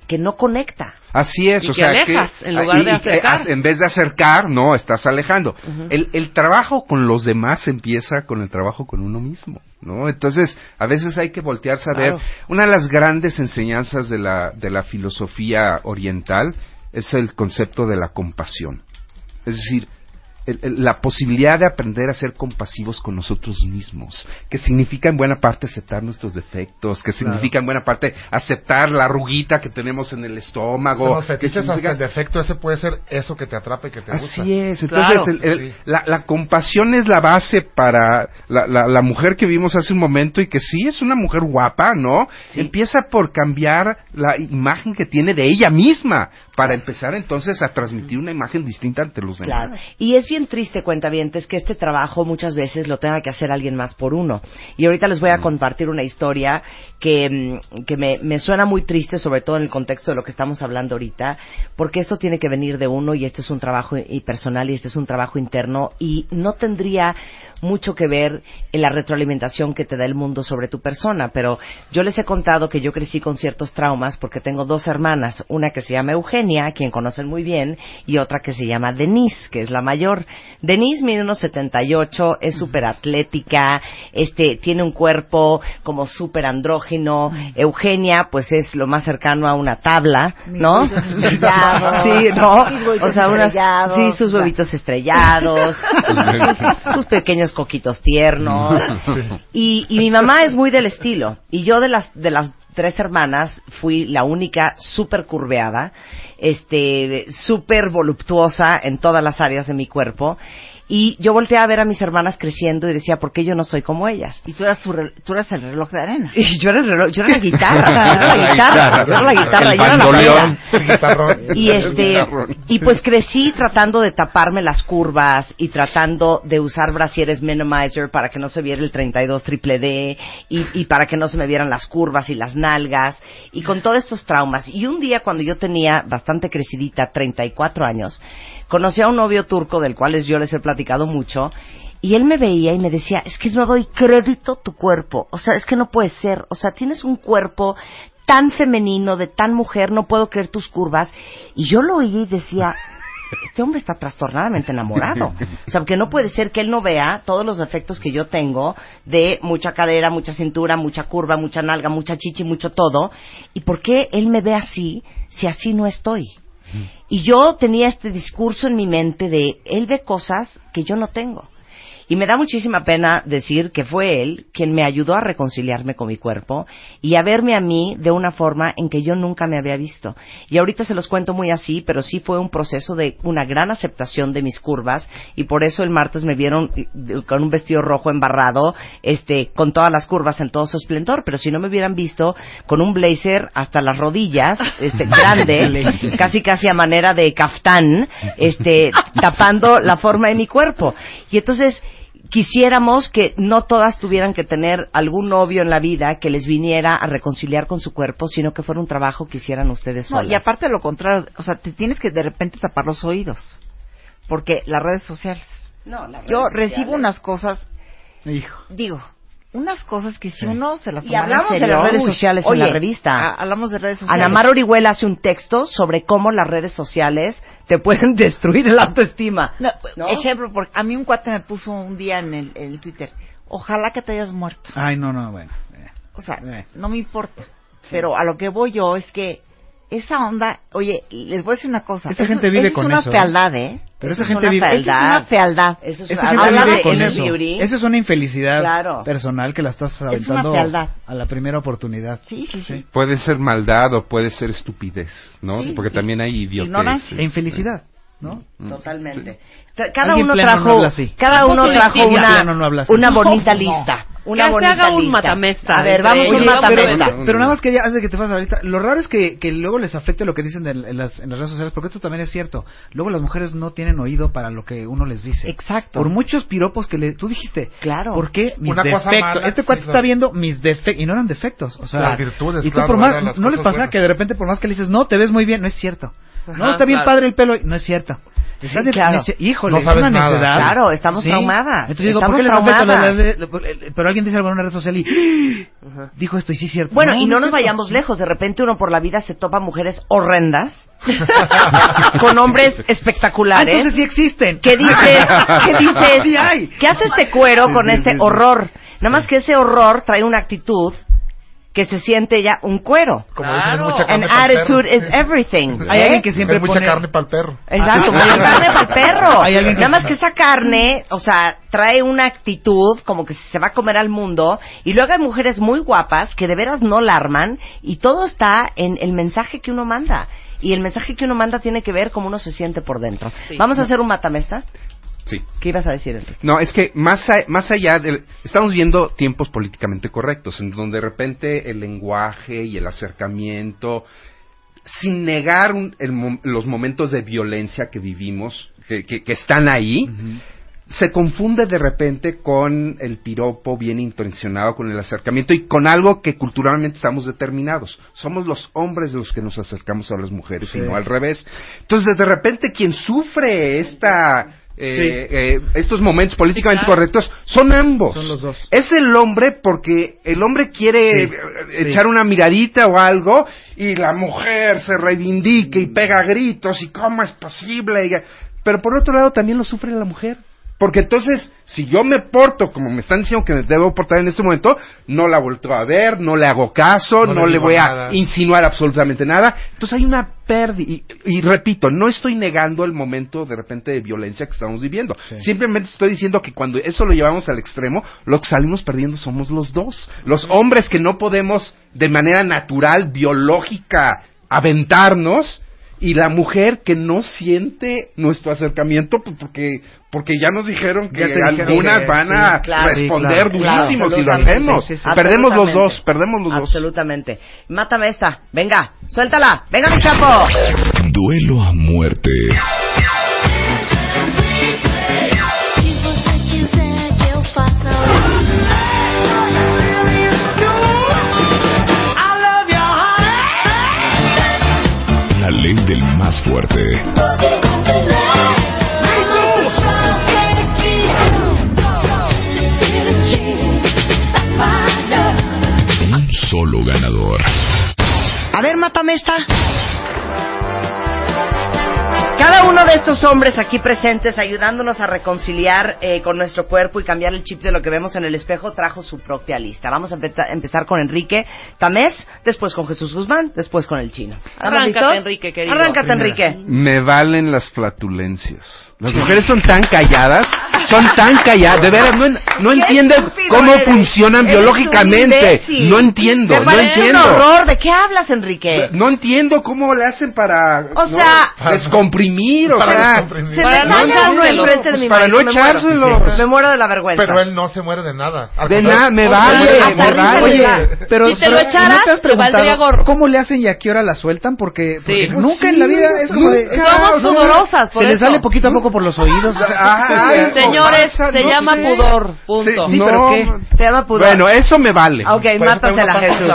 que no conecta? Así es, Y o que sea alejas, que en lugar y- de acercar. en vez de acercar, no, estás alejando. el, el trabajo con los demás empieza con el trabajo con uno mismo, ¿no? Entonces, a veces hay que voltearse a ver. Una de las grandes enseñanzas de la de la filosofía oriental es el concepto de la compasión. Es decir, el- el- la posibilidad de aprender a ser compasivos con nosotros mismos, que significa en buena parte aceptar nuestros defectos, que significa en buena parte aceptar la arruguita que tenemos en el estómago. Los que hasta significa- el defecto, ese puede ser eso que te atrapa y que te gusta. Así es, entonces Claro. el- el- Sí. la, la compasión es la base para la, la- la mujer que vimos hace un momento y que sí es una mujer guapa, ¿no? Empieza por cambiar la imagen que tiene de ella misma para empezar entonces a transmitir una imagen distinta ante los demás. Claro. Y es bien triste, cuentavientes, que este trabajo muchas veces lo tenga que hacer alguien más por uno. Y ahorita les voy a compartir una historia que, mm, que me, me suena muy triste, sobre todo en el contexto de lo que estamos hablando ahorita, porque esto tiene que venir de uno y este es un trabajo y personal y este es un trabajo interno y no tendría mucho que ver en la retroalimentación que te da el mundo sobre tu persona, pero yo les he contado que yo crecí con ciertos traumas porque tengo dos hermanas, una que se llama Eugenia, a quien conocen muy bien, y otra que se llama Denise, que es la mayor. Denise mide unos 78, es súper atlética, este, tiene un cuerpo como súper Eugenia, pues es lo más cercano a una tabla, ¿no? sí, ¿no? O sea, unas, sí, sus huevitos estrellados, sus, sus pequeños coquitos tiernos. Y, y mi mamá es muy del estilo. Y yo de las, de las tres hermanas fui la única súper curveada, este, súper voluptuosa en todas las áreas de mi cuerpo. Y yo volteé a ver a mis hermanas creciendo y decía, ¿por qué yo no soy como ellas? Y tú eras, tu re- tú eras el reloj de arena. Y yo era el reloj, yo era la guitarra, yo era la guitarra, yo era la guitarra, El yo era la. Guitarrón. Y este y pues crecí tratando de taparme las curvas y tratando de usar brasieres minimizer para que no se viera el 32 triple D y, y para que no se me vieran las curvas y las nalgas y con todos estos traumas. Y un día cuando yo tenía bastante crecidita, 34 años, conocí a un novio turco del cual yo les he platicado mucho y él me veía y me decía, es que no doy crédito a tu cuerpo, o sea, es que no puede ser, o sea, tienes un cuerpo tan femenino, de tan mujer, no puedo creer tus curvas. Y yo lo oí y decía, este hombre está trastornadamente enamorado. O sea, que no puede ser que él no vea todos los defectos que yo tengo de mucha cadera, mucha cintura, mucha curva, mucha nalga, mucha chichi, mucho todo. ¿Y por qué él me ve así si así no estoy? Y yo tenía este discurso en mi mente de, él ve cosas que yo no tengo. Y me da muchísima pena decir que fue él quien me ayudó a reconciliarme con mi cuerpo y a verme a mí de una forma en que yo nunca me había visto. Y ahorita se los cuento muy así, pero sí fue un proceso de una gran aceptación de mis curvas y por eso el martes me vieron eh, con un vestido rojo embarrado, este, con todas las curvas en todo su esplendor, pero si no me hubieran visto con un blazer hasta las rodillas, este, grande, casi casi a manera de caftán, este, tapando la forma de mi cuerpo. Y entonces, quisiéramos que no todas tuvieran que tener algún novio en la vida que les viniera a reconciliar con su cuerpo, sino que fuera un trabajo que hicieran ustedes No, solas. y aparte de lo contrario, o sea, te tienes que de repente tapar los oídos. Porque las redes sociales. No, las Yo redes recibo sociales. unas cosas, Hijo. digo, unas cosas que si Sí. uno se las Y en hablamos de las redes uy, sociales en oye, la revista. a- hablamos de redes sociales. Ana Mar Orihuela hace un texto sobre cómo las redes sociales te pueden destruir el autoestima. No, ¿No? Ejemplo, porque a mí un cuate me puso un día en el, en el Twitter, ojalá que te hayas muerto. Ay, no, no, bueno. eh. O sea, Eh. no me importa. Pero a lo que voy yo es que esa onda, oye, les voy a decir una cosa. Esa gente vive con es una eso, ¿eh? fealdad, ¿eh? Pero esa Es gente una vive- fealdad. Eso es una fealdad. Eso es Esa una- gente vive de con eso. Eso es una infelicidad Claro. personal que la estás aventando a la primera oportunidad. Sí, sí, sí. Puede ser maldad o puede ser estupidez, ¿no? Sí, Porque y- también hay ignorancia. E infelicidad, ¿no? Totalmente. Ca- Cada uno trajo, cada uno trajo una, no una bonita no. lista. Una Que se bonita haga un lista. matamesta A ver, vamos a un pero, matamesta. pero nada más quería, antes de que te pases ahorita, lo raro es que, que luego les afecte lo que dicen en, en las, en las redes sociales, porque esto también es cierto. Luego las mujeres no tienen oído para lo que uno les dice. Exacto. Por muchos piropos que le, tú dijiste. Claro. ¿Por qué mis Una cosa mala, este cuate está viendo mis defectos, y no eran defectos, o sea. Las virtudes, y tú claro, por más, no les pasa buenas. que de repente por más que le dices, no, te ves muy bien, no es cierto. no, está bien claro. padre el pelo, no es cierto. Está de- claro. nece- Híjole, No es sabes una nada. necedad. Claro, estamos traumadas. Entonces digo, Estamos ¿por qué traumadas. La- la- la- Pero alguien dice algo en una red social y dijo esto y sí es cierto. Bueno, y no, es nos cierto. vayamos lejos. De repente uno por la vida se topa mujeres horrendas con hombres Ah, espectaculares. entonces sí existen. ¿Qué dices? ¿Qué dices? Sí hay. ¿Qué hace este cuero Sí, con sí, este sí, sí. horror? Nada más que ese horror trae una actitud que se siente ya un cuero. Como dicen, Claro. es mucha An carne pa'l attitude perro. is everything. Hay ¿eh? alguien que siempre Hay mucha pone... carne para el perro. Exacto, Ah, mucha carne para el perro. Hay alguien que- Nada más que esa carne, o sea, trae una actitud como que se va a comer al mundo. Y luego hay mujeres muy guapas que de veras no la arman. Y todo está en el mensaje que uno manda. Y el mensaje que uno manda tiene que ver cómo uno se siente por dentro. Sí. Vamos a hacer un matamesta. Sí. ¿Qué ibas a decir, Enrique? No, es que más, a- más allá del... Estamos viendo tiempos políticamente correctos, en donde de repente el lenguaje y el acercamiento, sin negar un- el los momentos de violencia que vivimos, que, que- que están ahí, se confunde de repente con el piropo bien intencionado, con el acercamiento y con algo que culturalmente estamos determinados. Somos los hombres los que nos acercamos a las mujeres y no al revés. Entonces, de repente, quien sufre esta... eh, eh, estos momentos políticamente Claro. correctos son ambos. Son los dos. Es el hombre porque el hombre quiere Sí, eh, sí. echar una miradita o algo y la mujer se reivindica y pega gritos y cómo es posible. Y- pero por otro lado también lo sufre la mujer. Porque entonces, si yo me porto como me están diciendo que me debo portar en este momento, no la vuelto a ver, no le hago caso, No no, le voy nada. a insinuar absolutamente nada. Entonces hay una pérdida. Y, y repito, no estoy negando el momento de repente de violencia que estamos viviendo. Simplemente estoy diciendo que cuando eso lo llevamos al extremo, lo que salimos perdiendo somos los dos. Los hombres que no podemos de manera natural, biológica, aventarnos. Y la mujer que no siente nuestro acercamiento pues, porque porque ya nos dijeron que dijeron algunas que- van a sí, claro. responder Sí, claro, durísimo si lo absolutamente. hacemos. Sí, sí, sí. Perdemos los Absolutamente. dos, perdemos los dos. Absolutamente. Mátame esta. Venga, suéltala. Venga, mi chapo. Duelo a muerte. Ley del más fuerte. Un solo ganador. A ver, mátame esta. Cada uno de estos hombres aquí presentes ayudándonos a reconciliar eh, con nuestro cuerpo y cambiar el chip de lo que vemos en el espejo trajo su propia lista. Vamos a empeza- empezar con Enrique Tamés, después con Jesús Guzmán, después con el chino. ¿Estamos Arráncate? Enrique, querido. Arráncate, Primera. Enrique. Me valen las flatulencias. Las mujeres son tan calladas, son tan calladas, de veras, no, en- no entienden cómo eres. funcionan Eres biológicamente. No entiendo, no entiendo. un horror. ¿De qué hablas, Enrique? No entiendo cómo le hacen para O ¿no? sea- descomprimir, o Para sea. Se Para me no sale uno enfrente de mi Para marido, no me muero. echárselo. Me muero de la vergüenza. Pero él no se muere de nada. De nada, me vale, me vale. Oye, pero Si te lo pero, echaras, ¿no te has te valdría gorro. ¿Cómo le hacen y a qué hora la sueltan? Porque, porque Sí. nunca en la vida es como de... Somos sea, sudorosas, por Se le sale poquito a poco por los oídos. ¿qué- qué- señores, se llama pudor. Punto. Sí, no, Se llama pudor. Bueno, eso me vale. Ok, mátasela, Jesús.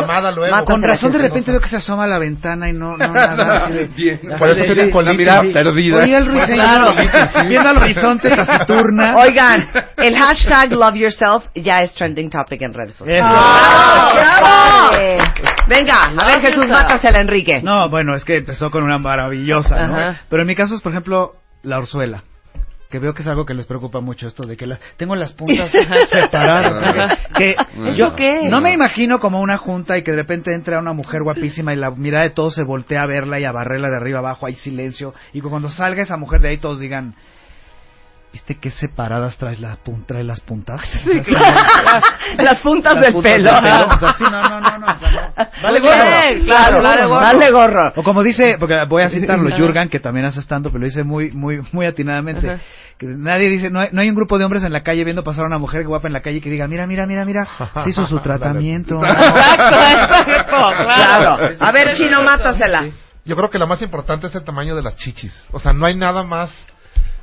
Con razón de repente veo que se asoma a la ventana y no, no nada. Por eso tiene sí, colitis. sí, Mira, sí. perdida. Oye, el ruiseñor, viendo al horizonte taciturna. Oigan, el hashtag Love Yourself ya es trending topic en redes sociales. Eso. ¡Bravo! Venga, a ver Jesús, mátasela, Enrique. No, bueno, es que empezó con una maravillosa, ¿no? Ajá. Pero en mi caso es, por ejemplo, la orzuela. Que veo que es algo que les preocupa mucho esto de que la- tengo las puntas separadas. Que ¿Eso yo qué? no me imagino como una junta y que de repente entra una mujer guapísima y la mirada de todos se voltea a verla y a barrerla de arriba abajo, hay silencio. Y que cuando salga esa mujer de ahí todos digan, ¿viste qué separadas traes, la pun- trae las puntas? O sea, Las puntas las del puntas pelo. del pelo. O sea, sí, no, no, no, no, o sea, no. Muy gorro. claro, vale gorro. Vale gorro. O como dice, porque voy a citarlo, Jurgen, que también hace estando, pero lo dice muy, muy, muy atinadamente. Ajá. Que nadie dice, no hay, no hay un grupo de hombres en la calle viendo pasar a una mujer guapa en la calle que diga, mira, mira, mira, mira, se hizo su tratamiento. Exacto, exacto, claro. Claro. A ver, Chino, mátasela. Yo creo que lo más importante es el tamaño de las chichis. O sea, no hay nada más,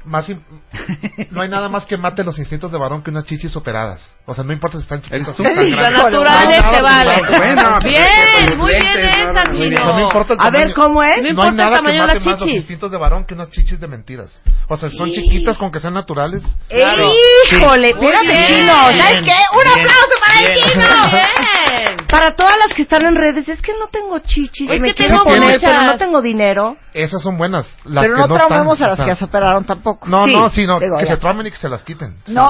más im- no hay nada más que mate los instintos de varón que unas chichis operadas. O sea, no importa si están chiquitas o naturales No hay te más- Bueno, Bien, muy bien esta, muy bien. o sea, no chino. importa el A ver, tamaño. ¿cómo es? No No hay importa el nada que tamaño de mate las más los instintos de varón que unas chichis de mentiras. O sea, son chiquitas con que sean naturales. Claro. Híjole, espérate. Chino. ¿Sabes qué? Un Bien, aplauso para el bien. Chino. Para todas las que están en redes, es que no tengo chichis, Es me que quiero tengo poner, muchas. pero no tengo dinero. Esas son buenas. Las Pero que no no están, a las o sea, que se operaron tampoco. No, Sí, no, sino digo, que ya. se traumen y que se las quiten. No.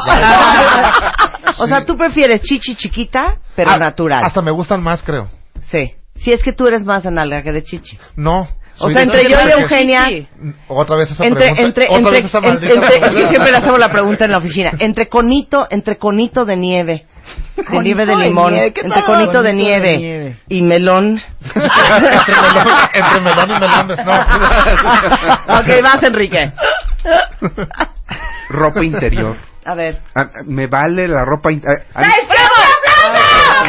O sea, tú prefieres chichi chiquita, pero Ah, natural. Hasta me gustan más, creo. Sí. Si es que tú eres más de nalga que de chichi. No. O sea, de- entre No yo y Eugenia. Otra vez esa entre, pregunta. entre, Otra entre, vez esa entre- es que pregunta. siempre le hacemos la pregunta en la oficina. Entre conito, entre conito de nieve, de nieve de de limón, nieve, ¿qué entre conito de Conito de nieve, nieve. y melón. entre, melón, entre melón y melones, no. ok, vas Enrique. Ropa interior. A ver. Ah, Me vale la ropa interior. ¡Bravo!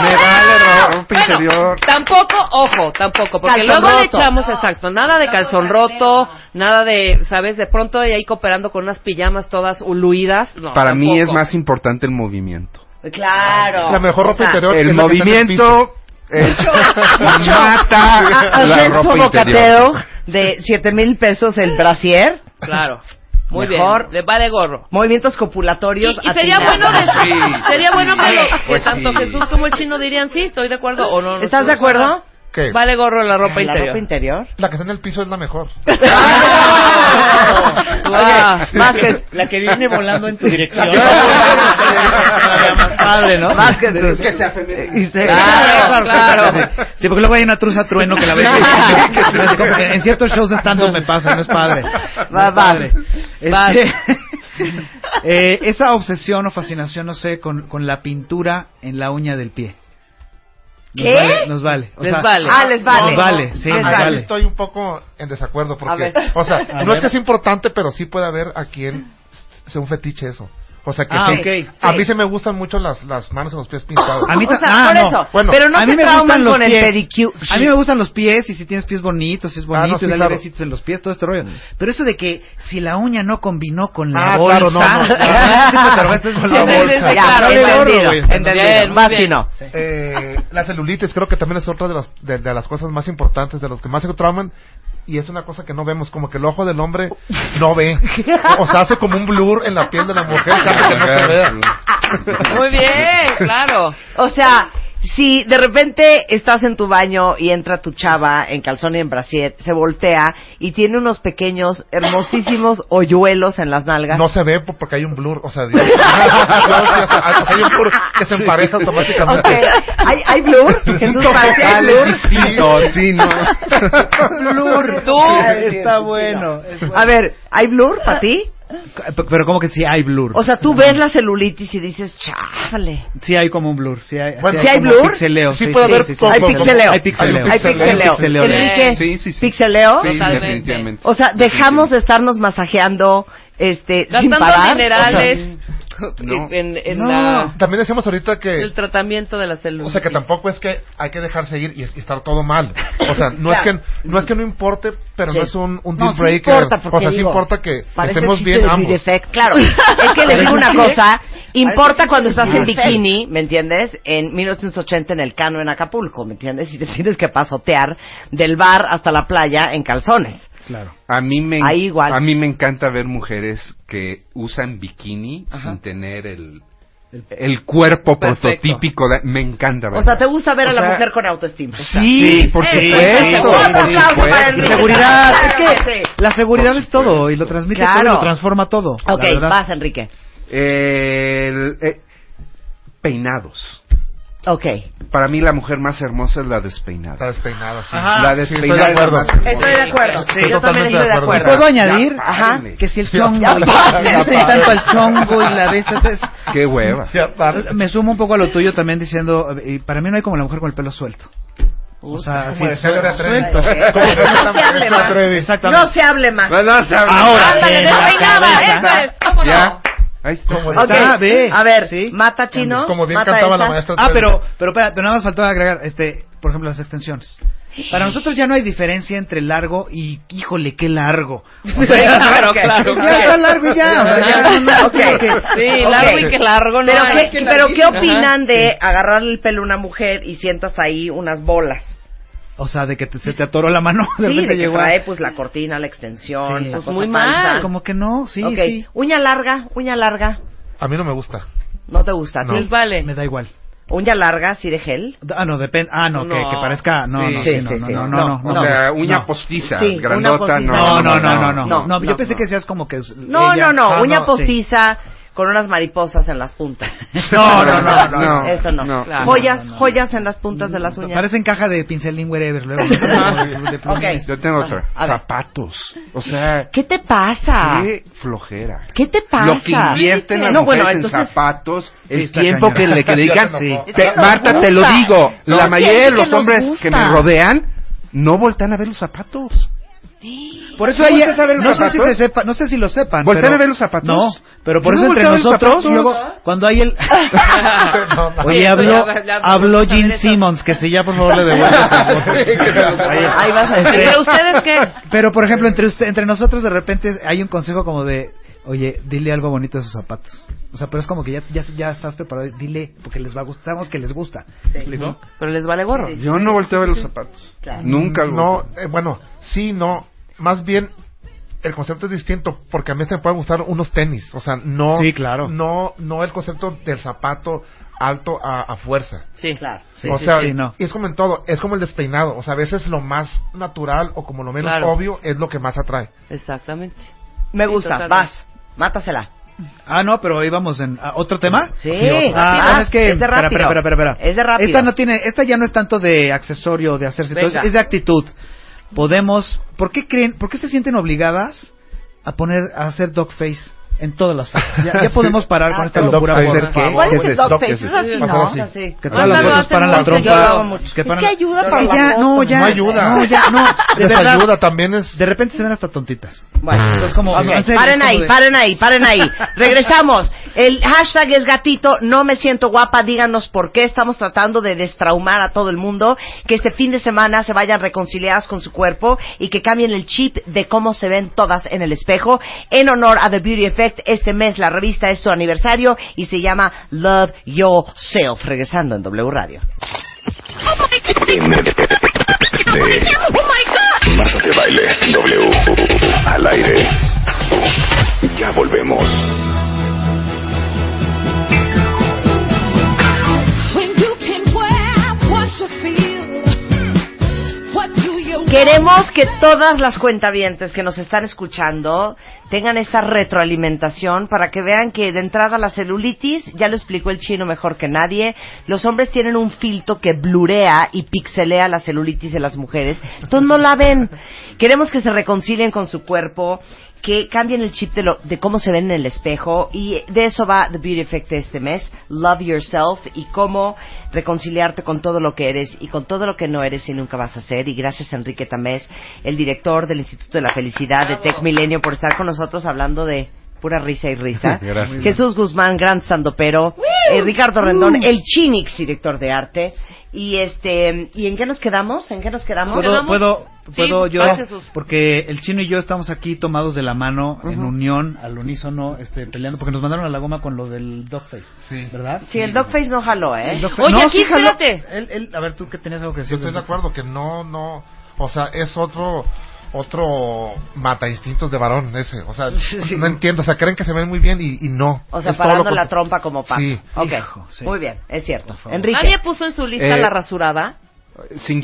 Me vale la ropa Bueno, interior. tampoco, ojo, tampoco, porque Calzón luego le roto. echamos, exacto, nada de calzón roto, nada de, ¿sabes? De pronto ahí cooperando con unas pijamas todas uluidas. No, Para mí es tampoco. más importante el movimiento. Claro. La mejor ropa O sea, interior. El el movimiento es, mata a- la Hacer ropa interior. de siete mil pesos el brasier. Claro, muy Mejor. bien, le vale gorro. Movimientos copulatorios. Y, y sería bueno decir, Sí. sería bueno que, lo- que Pues tanto sí. Jesús como el chino dirían sí, estoy de acuerdo o no. no ¿Estás de acuerdo? ¿Qué? Vale gorro la ropa ¿La interior. ropa interior? La que está en el piso es la mejor. Guau. Vázquez. La que viene volando en tu dirección. La que más padre, ¿no? Vázquez. Es que sea se- Claro, claro. Sí, porque luego hay una truza trueno que la ve. que- como que en ciertos shows de stand-up me pasa, no es padre. Va, padre. Este, eh, esa obsesión o fascinación, no sé, con, con la pintura en la uña del pie. Nos ¿Qué? vale, nos vale. O Les sea, vale. Ah, les vale. Nos vale, sí, Les nos Ahí vale. estoy un poco en desacuerdo porque, o sea, A no ver. es que es importante, pero sí puede haber a quien sea un fetiche eso. O sea que Ah, sí. ok. A mí se me gustan mucho las, las manos y los pies pintados. A mí O sea, ah, por no. eso. Bueno, pero no a te mí me trauman gustan los con el pies. pedicure. A mí me gustan los pies y si tienes pies bonitos, es bonito Ah, no, sí, y darle claro. besitos en los pies, todo este rollo. Pero eso de que si la uña no combinó con la Ah, bolsa, claro, no, no. Chino. Eh, la celulitis creo que también es otra de las, de, de las cosas más importantes, de los que más se trauman. Y es una cosa que no vemos, como que el ojo del hombre no ve. O sea, hace como un blur en la piel de la mujer, casi que no se vea. Muy bien, claro. O sea, si de repente estás en tu baño y entra tu chava en calzón y en brasier, se voltea y tiene unos pequeños, hermosísimos hoyuelos en las nalgas. No se ve po- porque hay un blur, o sea, sí, hay un blur que se empareja automáticamente. Ok. ¿Hay, ¿Hay blur? Jesús parece hay blur. No, sí, no. Blur. Tú. Está bueno. es bueno. A ver, ¿hay blur para ti? Pero como que sí hay blur. O sea, tú ves la celulitis y dices, chale. Sí hay como un blur. Sí hay, Bueno, ¿sí hay como blur? Pixeleo. Sí puede haber como- Hay pixeleo. Hay pixeleo. Hay pixeleo. pixeleo. Enrique, Sí, sí, sí. ¿pixeleo? Sí, Totalmente. definitivamente. O sea, dejamos de estarnos masajeando este, sin Gastando parar. minerales. O sea, No. en, en No. la- También decíamos ahorita que el tratamiento de la célula. O sea que tampoco es que hay que dejarse ir y, es- y estar todo mal. O sea, no Claro. es que no es que no importe, pero Sí. no es un, un No, deal sí breaker. importa, porque o sea, sí digo, importa que estemos bien ambos. Claro, es que les digo una cosa, importa cuando estás en bikini, ¿me entiendes? En 1980 en el Cano en Acapulco, ¿me entiendes? Y te tienes que pasotear del bar hasta la playa en calzones. Claro. A mí me Ahí igual. a mí me encanta ver mujeres que usan bikini Ajá. sin tener el el cuerpo Perfecto. prototípico de, me encanta O verlas. sea, te gusta ver a O la mujer con autoestima. Sí, por supuesto. por. Seguridad. Es que la seguridad es todo y lo transmite Claro. todo y lo transforma todo. Ok, vas, Enrique. El- eh, peinados. Ok. Para mí la mujer más hermosa es la despeinada. Está despeinada, sí. Ajá. La Sí, estoy despeinada de es la acuerdo. más hermosa. Estoy de acuerdo. Sí, yo también estoy de acuerdo. ¿Y acuerdo. puedo añadir? Ajá. Que si el Ya, chongo, ya, y- ya, ya, ya. tanto al chongo y la de esta, entonces, Qué hueva. Me sumo un poco a lo tuyo también diciendo, eh, para mí no hay como la mujer con el pelo suelto. O sea, así, Trevi. suelto. No se hable más. No se hable más. Se. Ahora. Ándale, la despeinada, eso es, ¿cómo no? Ahí está. Como Está, ve. a ver, Sí. mata chino. Como bien mata cantaba esa. la maestra. Ah, pero, pero, pero nada más faltó agregar, este, por ejemplo, las extensiones. Para nosotros ya no hay diferencia entre largo y, híjole, qué largo. O sea, Claro, claro. ya está largo y ya. O sea, ya no, no, Ok. como que- Sí, largo y que largo, no Pero, hay. ¿qué, pero ¿qué opinan de agarrarle el pelo a una mujer y sientas ahí unas bolas? O sea, de que te- se te atoró la mano, de Sí, repente de que llegó a- trae pues la cortina, la extensión, Sí. Pues cosa muy mal. Como que no, sí, Ok, sí. uña larga, uña larga, A mí no me gusta. no te gusta. ¿a ti? Les vale. Me da igual. Uña larga, sí de gel. Ah, no, depende. Ah, no, que, No. que parezca. No, Sí, no, sí, sí, no, sí, no, sí. no, No, no, no, O no. sea, uña No. postiza, Sí, una grandota, postiza. no. No, no, no, no, no, no, no, Yo no, pensé no. que seas como que. No, ella- no, no, Ah, uña postiza con unas mariposas en las puntas. No, no, no, no, no. Eso no. no, claro. Joyas, No, no, no. joyas en las puntas de las uñas. Parecen caja de pincelín wherever. Luego, de- de plumines. Yo tengo. Zapatos. O sea, ¿Qué te pasa? qué flojera. ¿Qué te pasa? Lo que invierten las No, bueno, mujeres entonces- en zapatos, Sí, el tiempo que le que dedican. Marta, te lo digo. No, la mayoría de los hombres que me rodean no voltean a ver los zapatos. Por eso ¿No ahí, no sé si se sepa, no sé si lo sepan. ¿Voltean a ver los zapatos? No, pero por ¿No eso entre nosotros, luego, cuando hay el... No, no. Oye, Sí, habló, habló Gene Simmons, que si ya por favor le devuelves Ahí, vas a decir. ¿Pero ustedes qué? Pero por ejemplo, entre usted, entre nosotros de repente hay un consejo como de, oye, dile algo bonito de sus zapatos. O sea, pero es como que ya, ya, ya estás preparado, dile, porque les va a gustar, sabemos que les gusta. ¿Me explico? Pero les vale gorro. Sí, sí. Yo no volteo a ver los zapatos. Claro. Nunca lo No, eh, bueno, sí, no. Más bien, el concepto es distinto porque a mí se me pueden gustar unos tenis. O sea, no. Sí, claro. No, no el concepto del zapato alto a, a fuerza. Sí, Claro. Sí, o sí, sea, sí, no. y es como en todo, es como el despeinado. O sea, a veces lo más natural o como lo menos Claro. obvio es lo que más atrae. Exactamente. Me gusta, totalmente. vas, mátasela. Ah, no, pero íbamos en ¿a ¿otro tema? Sí, otro. Ah, es que Es de rápido. espera, espera, espera, espera. Es de rápido. Esta no tiene, esta ya no es tanto de accesorio de hacerse, todo, Venga. es de actitud. Podemos, ¿por qué creen, por qué se sienten obligadas a poner a hacer dog face en todas las fotos? Ya, ya podemos parar con Ah, esta el locura, por favor. ¿Cuál ¿Qué es el es dog face? ¿Qué Es es así? ¿no? Así. Es así. Que todas las hace paran la trompa. que Es paran- que ayuda para ya, no, ya. No ayuda. No, ya, no. De verdad. ayuda también es. De repente se ven hasta tontitas. Bueno, Entonces, como, Ok, en serio, paren es como ahí, de- paren ahí, paren ahí. Regresamos. El hashtag es gatito, no me siento guapa. Díganos por qué estamos tratando de destraumar a todo el mundo. Que este fin de semana se vayan reconciliadas con su cuerpo y que cambien el chip de cómo se ven todas en el espejo. En honor a The Beauty Effect, este mes la revista es su aniversario y se llama Love Yourself. Regresando en W Radio. Marta de baile W al aire. Ya volvemos. Queremos que todas las cuentavientes que nos están escuchando tengan esta retroalimentación para que vean que de entrada la celulitis, ya lo explicó el chino mejor que nadie, los hombres tienen un filtro que blurea y pixelea la celulitis de las mujeres, entonces no la ven. Queremos que se reconcilien con su cuerpo, que cambien el chip de, lo, de cómo se ven en el espejo y de eso va The Beauty Effect de este mes, Love Yourself y cómo reconciliarte con todo lo que eres y con todo lo que no eres y nunca vas a ser y gracias a Enrique Tamés, el director del Instituto de la Felicidad de Tech Milenio por estar con nosotros hablando de pura risa y risa. Gracias. Jesús Guzmán, gran sandopero. Eh, Ricardo Rendón, el Chinix, director de arte. Y este, ¿y en qué nos quedamos? ¿En qué nos quedamos? ¿Puedo, quedamos? puedo, Sí, puedo yo? Porque el chino y yo estamos aquí tomados de la mano, en unión, al unísono, este, peleando, porque nos mandaron a la goma con lo del Dogface. Sí. ¿Verdad? Sí, el Dogface no jaló, ¿eh? El Dogface- Oye, No, aquí, sí, espérate. Él, él, a ver, tú que tenías algo que Yo decir. estoy de acuerdo que no, no, o sea, es otro, otro mata instintos de varón ese, o sea, no entiendo, o sea, creen que se ven muy bien y, y no. O sea, Es parando la trompa como pato. Sí. Ok, Hijo, sí. muy bien, es cierto. Enrique. Nadie puso en su lista Eh, la rasurada. Sin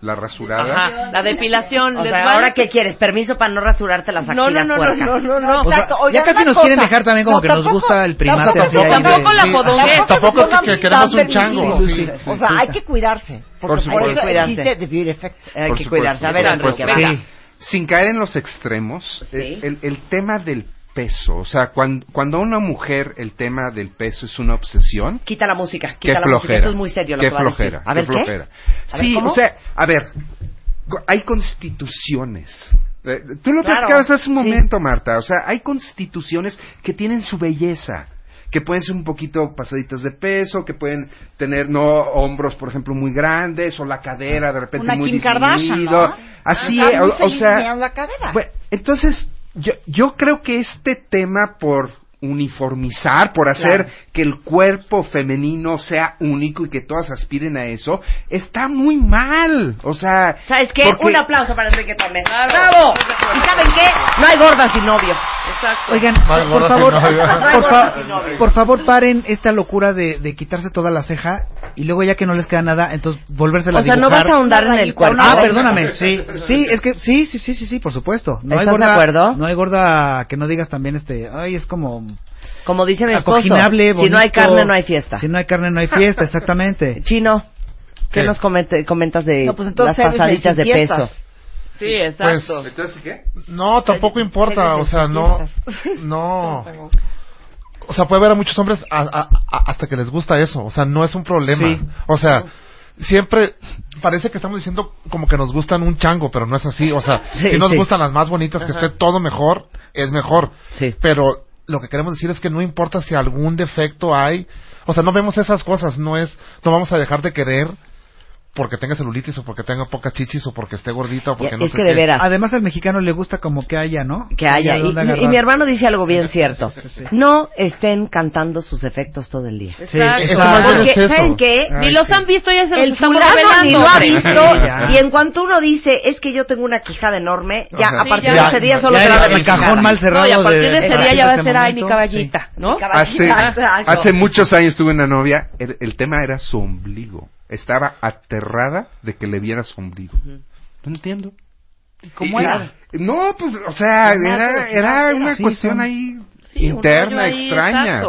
la rasurada. Ajá, la depilación. O ¿les sea? ¿ahora qué quieres? ¿Permiso para no rasurarte las axilas no, no, no, puercas? no, no, no. O sea, Exacto. Oigan, ya casi una nos quieren cosa. dejar también como No, que nos tampoco- gusta el primate tampoco- así ahí tampoco de- la Sí, fodonguez. Tampoco se pongan que queremos un chango. permisivos. sí. O sea, hay que cuidarse. Porque Por eso supuesto. cuidarse. Existe The Beauty Effect. Hay Por que supuesto, cuidarse. A ver, por Enrique, supuesto. venga. Sí. Sin caer en los extremos, Sí. el- el tema del peso, o sea, cuando, cuando a una mujer el tema del peso es una obsesión, Quita la música, quita la música. Esto es muy serio lo qué que va a decir. flojera, A ver, flojera. A Sí, o sea, a ver, hay constituciones. Eh, Tú lo Claro, platicabas hace un sí. momento, Marta. O sea, hay constituciones que tienen su belleza. Que pueden ser un poquito pasaditas de peso, que pueden tener no hombros, por ejemplo, muy grandes, o la cadera de repente Una muy Kim Kardashian. ¿no? Así, muy o, o sea, la cadera. bueno, entonces, yo, yo creo que este tema por uniformizar, por hacer Claro. que el cuerpo femenino sea único y que todas aspiren a eso, está muy mal. O sea, ¿Sabes qué? porque- Un aplauso para Enrique también. Claro. ¡Bravo! ¿Y saben qué? No hay gorda sin novio. Exacto. Oigan, por favor, no, por, fa- por favor, paren esta locura de, de quitarse toda la ceja y luego ya que no les queda nada, entonces volvérsela O sea, a no vas a ahondar en el cuerpo. Ah, perdóname, sí, sí, es que sí, sí, sí, sí, sí, por supuesto. No hay ¿Estás de gorda, acuerdo? No hay gorda que no digas también este, ay, es como Como dice mi esposo, acoginable, si no hay carne no hay fiesta. Si no hay carne no hay fiesta, exactamente. Chino, ¿qué, ¿Qué? nos comente- comentas de No, pues entonces las pasaditas de fiestas. peso? Sí, exacto. Pues, Entonces, ¿qué? No, tampoco importa, o sea, no, no. O sea, puede haber a muchos hombres a- a- a- hasta que les gusta eso, o sea, no es un problema. Sí. O sea, siempre parece que estamos diciendo como que nos gustan un chango, pero no es así, o sea, Sí, si nos sí. gustan las más bonitas, que esté todo mejor, es mejor. Sí. Pero lo que queremos decir es que no importa si algún defecto hay, o sea, no vemos esas cosas, no es, no vamos a dejar de querer porque tenga celulitis o porque tenga pocas chichis o porque esté gordita o porque no es sé que de veras, Además al mexicano le gusta como que haya, ¿no? que haya. Y, mi hermano dice algo bien cierto. sí, sí. No estén cantando sus defectos todo el día. Sí, Exacto. Bien Porque, es eso. ¿saben qué? Ay, Ni los sí. han visto, ya se los El fulano ni lo ha visto y en cuanto uno dice es que yo tengo una quijada enorme, ya Ajá. a partir Sí, de ese día solo se va a el, cajón mal cerrado No, y a partir de de- ese día ya va a ser, ay, mi caballita, ¿no? Hace, Exacto. hace muchos años tuve una novia, el tema era su ombligo. Estaba aterrada de que le viera su ombligo. No entiendo. ¿Cómo Y- era? No, pues, o sea, era, era una cuestión son- ahí interna, extraña.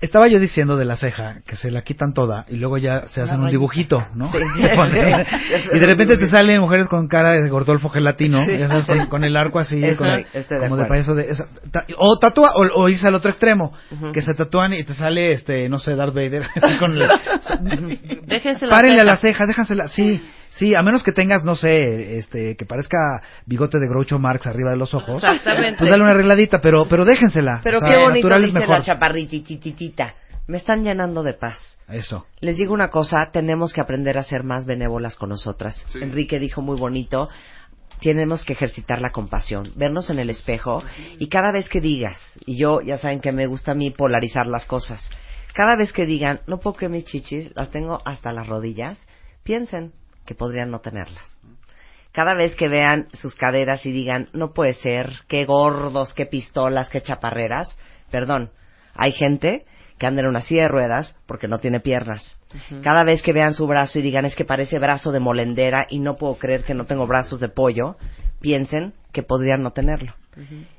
Estaba yo diciendo de la ceja que se la quitan toda y luego ya se hacen un dibujito, ¿no? Sí. Se ponen- y de repente te salen mujeres con cara de Gordolfo gelatino, ya sabes, con, con el arco así, con el- de como de acuerdo. payaso de esa- ta- o tatúa o, o irse al otro extremo, que se tatúan y te sale este, no sé, Darth Vader con la Párenle a la ceja, déjansela, sí, sí, a menos que tengas, no sé, este, que parezca bigote de Groucho Marx arriba de los ojos. Exactamente. Pues dale una arregladita, pero, pero déjensela. Pero o sea, qué bonito natural es dice mejor. la chaparritititita. Me están llenando de paz. Eso. Les digo una cosa, tenemos que aprender a ser más benévolas con nosotras. Sí. Enrique dijo muy bonito, tenemos que ejercitar la compasión, vernos en el espejo y cada vez que digas, y yo ya saben que me gusta a mí polarizar las cosas, cada vez que digan, no puedo creer mis chichis, las tengo hasta las rodillas, piensen que podrían no tenerlas. Cada vez que vean sus caderas y digan, no puede ser, qué gordos, qué pistolas, qué chaparreras, perdón, hay gente que anda en una silla de ruedas porque no tiene piernas. Cada vez que vean su brazo y digan es que parece brazo de molendera y no puedo creer que no tengo brazos de pollo, piensen que podrían no tenerlo.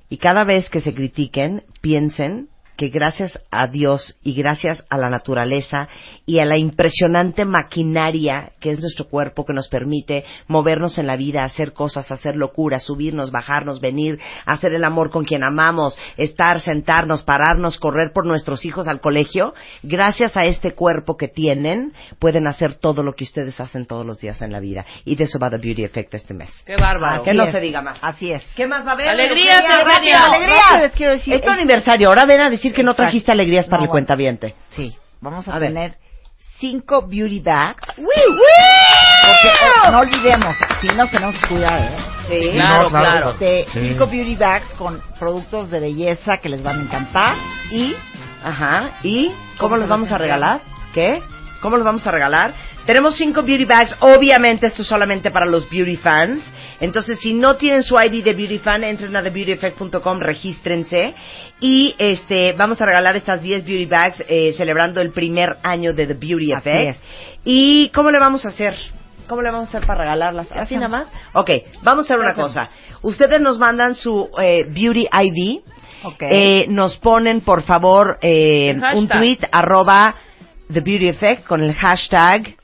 Y cada vez que se critiquen, piensen que gracias a Dios y gracias a la naturaleza y a la impresionante maquinaria que es nuestro cuerpo que nos permite movernos en la vida, hacer cosas, hacer locuras, subirnos, bajarnos, venir, hacer el amor con quien amamos, estar, sentarnos, pararnos, correr por nuestros hijos al colegio, gracias a este cuerpo que tienen, pueden hacer todo lo que ustedes hacen todos los días en la vida. Y de eso va The Beauty Effect este mes. Qué bárbaro. que no se diga más. Así es. ¿Qué más va a haber? Alegrías, Eugenia? alegrías. Rápido, Alegrías. rápido. Les quiero decir, Es tu aniversario. Ahora ven a decir que no Exacto. trajiste alegrías para No, el bueno. cuentaviente. Sí, vamos a, A ver. tener cinco beauty bags. Porque eh, no olvidemos, sí nos tenemos que cuidar, ¿eh? Sí. Claro, No, claro, claro. Este, Cinco beauty bags con productos de belleza que les van a encantar y Ajá. ¿Y cómo ¿Cómo los vamos a regalar? ¿Qué? ¿Cómo los vamos a regalar? Tenemos cinco beauty bags. Obviamente esto es solamente para los beauty fans. Entonces, si no tienen su ID de beauty fan, entren a thebeautyeffect.com, regístrense. Y este, vamos a regalar estas 10 beauty bags eh, celebrando el primer año de The Beauty Así Effect. es. ¿Y cómo le vamos a hacer? ¿Cómo le vamos a hacer para regalarlas? ¿Así nada más? Ok, vamos a hacer una hacemos? cosa. Ustedes nos mandan su eh, Beauty ID. Ok. Eh, nos ponen, por favor, eh, un tweet arroba The Beauty Effect con el hashtag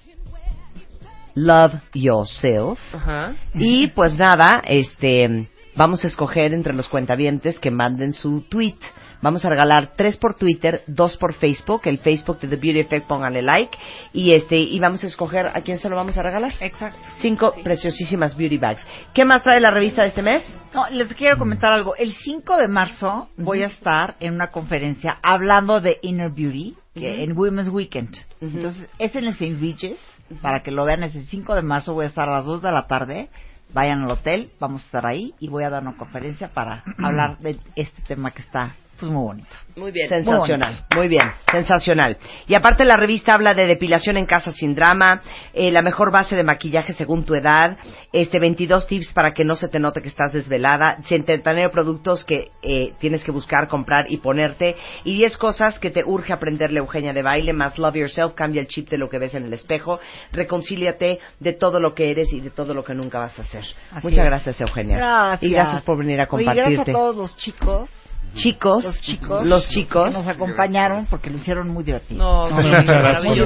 Love Yourself. Ajá. Y pues nada, este, vamos a escoger entre los cuentavientes que manden su tweet. Vamos a regalar tres por Twitter, dos por Facebook, el Facebook de The Beauty Effect, pónganle like. Y este, y vamos a escoger a quién se lo vamos a regalar. Exacto. Cinco preciosísimas beauty bags. ¿Qué más trae la revista de este mes? No, les quiero comentar algo. El 5 de marzo voy a estar en una conferencia hablando de Inner Beauty que en Women's Weekend. Entonces, es en el St. Regis. Para que lo vean, es el 5 de marzo. Voy a estar a las 2 de la tarde. Vayan al hotel, vamos a estar ahí y voy a dar una conferencia para hablar de este tema que está pues muy bonito. Muy bien. Sensacional, muy bien, sensacional. Y aparte la revista habla de depilación en casa sin drama, eh, la mejor base de maquillaje según tu edad, este 22 tips para que no se te note que estás desvelada, centenario de productos que eh, tienes que buscar, comprar y ponerte, y 10 cosas que te urge aprenderle Eugenia de baile, más Love Yourself, cambia el chip de lo que ves en el espejo, reconcíliate de todo lo que eres y de todo lo que nunca vas a hacer. Así Muchas es. gracias Eugenia. Gracias. Y gracias por venir a Oye, compartirte. gracias a todos los chicos, Chicos, los chicos, los chicos. que nos acompañaron porque lo hicieron muy divertido. No, sí,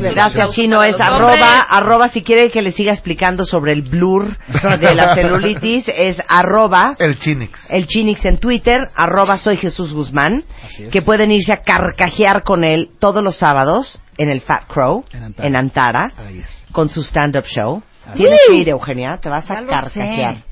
Gracias. Chino. Es arroba, arroba, si quiere que le siga explicando sobre el blur de la celulitis, es arroba, El Chinix. el Chinix en Twitter, arroba soy Jesús Guzmán, Así es. que pueden irse a carcajear con él todos los sábados en el Fat Crow, En Antara. en con su stand-up show. Así Tienes que ir, Eugenia, te vas a carcajear. sé.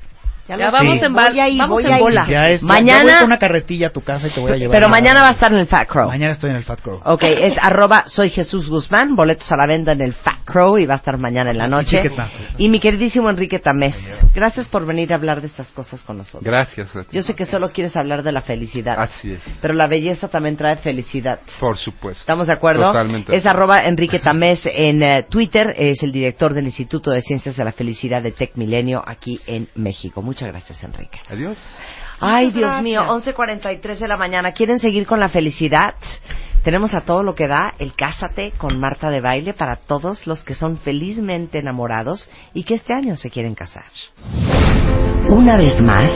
Ya lo vamos sé. en Voy a ir, vamos voy en a ir. bola. Ya es. Mañana- ya voy con una carretilla a tu casa y te voy a llevar. Pero a- mañana va a estar en el Fat Crow. Mañana estoy en el Fat Crow. Ok, es arroba soy Jesús Guzmán, boletos a la venta en el Fat Crow y va a estar mañana en la noche. Ticketmaster. Y mi queridísimo Enrique Tamés, gracias por venir a hablar de estas cosas con nosotros. Gracias. Yo sé que solo quieres hablar de la felicidad, Así es. pero la belleza también trae felicidad. Por supuesto. ¿Estamos de acuerdo? Totalmente. Es arroba Enrique Tamés en eh, Twitter, es el director del Instituto de Ciencias de la Felicidad de Tec Milenio aquí en México. Muchas gracias, Enrique. Adiós. Ay, Muchas Dios gracias. mío, 11.43 de la mañana. ¿Quieren seguir con la felicidad? Tenemos a todo lo que da el Cásate con Marta de Baile para todos los que son felizmente enamorados y que este año se quieren casar. Una vez más,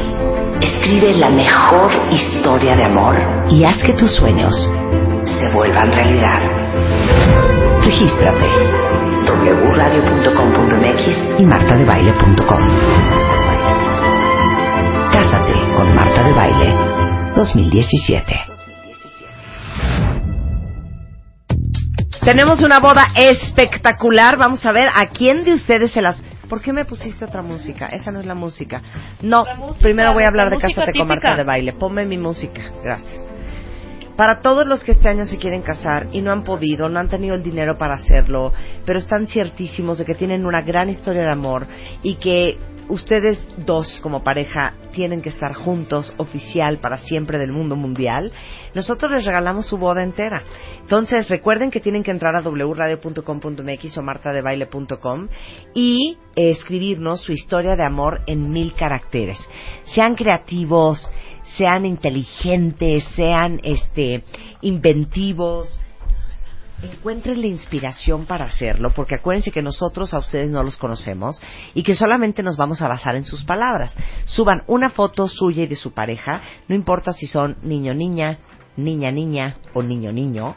escribe la mejor historia de amor y haz que tus sueños se vuelvan realidad. Regístrate wradio.com.mx y martadebaile.com. 2017. Tenemos una boda espectacular. Vamos a ver a quién de ustedes se las... ¿Por qué me pusiste otra música? Esa no es la música. No, La música, primero voy a hablar de Cásate con Marta de Baile. Ponme mi música. Gracias. Para todos los que este año se quieren casar y no han podido, no han tenido el dinero para hacerlo, pero están ciertísimos de que tienen una gran historia de amor y que ustedes dos como pareja tienen que estar juntos oficial para siempre del mundo mundial, nosotros les regalamos su boda entera. Entonces recuerden que tienen que entrar a wradio.com.mx o martadebaile.com y eh, escribirnos su historia de amor en mil caracteres. Sean creativos, sean inteligentes, sean este inventivos, encuentren la inspiración para hacerlo, porque acuérdense que nosotros a ustedes no los conocemos y que solamente nos vamos a basar en sus palabras. Suban una foto suya y de su pareja, no importa si son niño niña, niña, niña o niño, niño.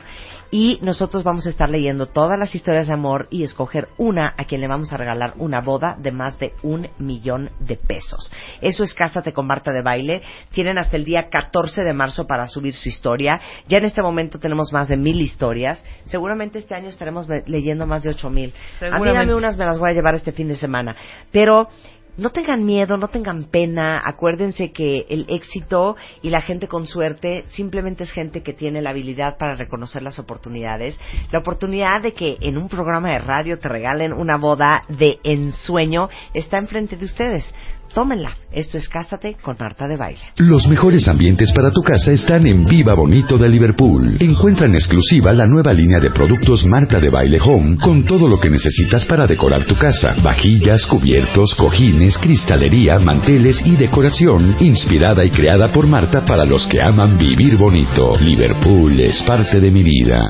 Y nosotros vamos a estar leyendo todas las historias de amor y escoger una a quien le vamos a regalar una boda de más de un millón de pesos. Eso es Cásate con Marta de Baile. Tienen hasta el día 14 de marzo para subir su historia. Ya en este momento tenemos más de mil historias. Seguramente este año estaremos leyendo más de ocho mil. A mí dame unas, me las voy a llevar este fin de semana. Pero no tengan miedo, no tengan pena, acuérdense que el éxito y la gente con suerte simplemente es gente que tiene la habilidad para reconocer las oportunidades. La oportunidad de que en un programa de radio te regalen una boda de ensueño está enfrente de ustedes. Tómenla. Esto es Cásate con Marta de Baile. Los mejores ambientes para tu casa están en Viva Bonito de Liverpool. Encuentra en exclusiva la nueva línea de productos Marta de Baile Home con todo lo que necesitas para decorar tu casa. Vajillas, cubiertos, cojines, cristalería, manteles y decoración inspirada y creada por Marta para los que aman vivir bonito. Liverpool es parte de mi vida.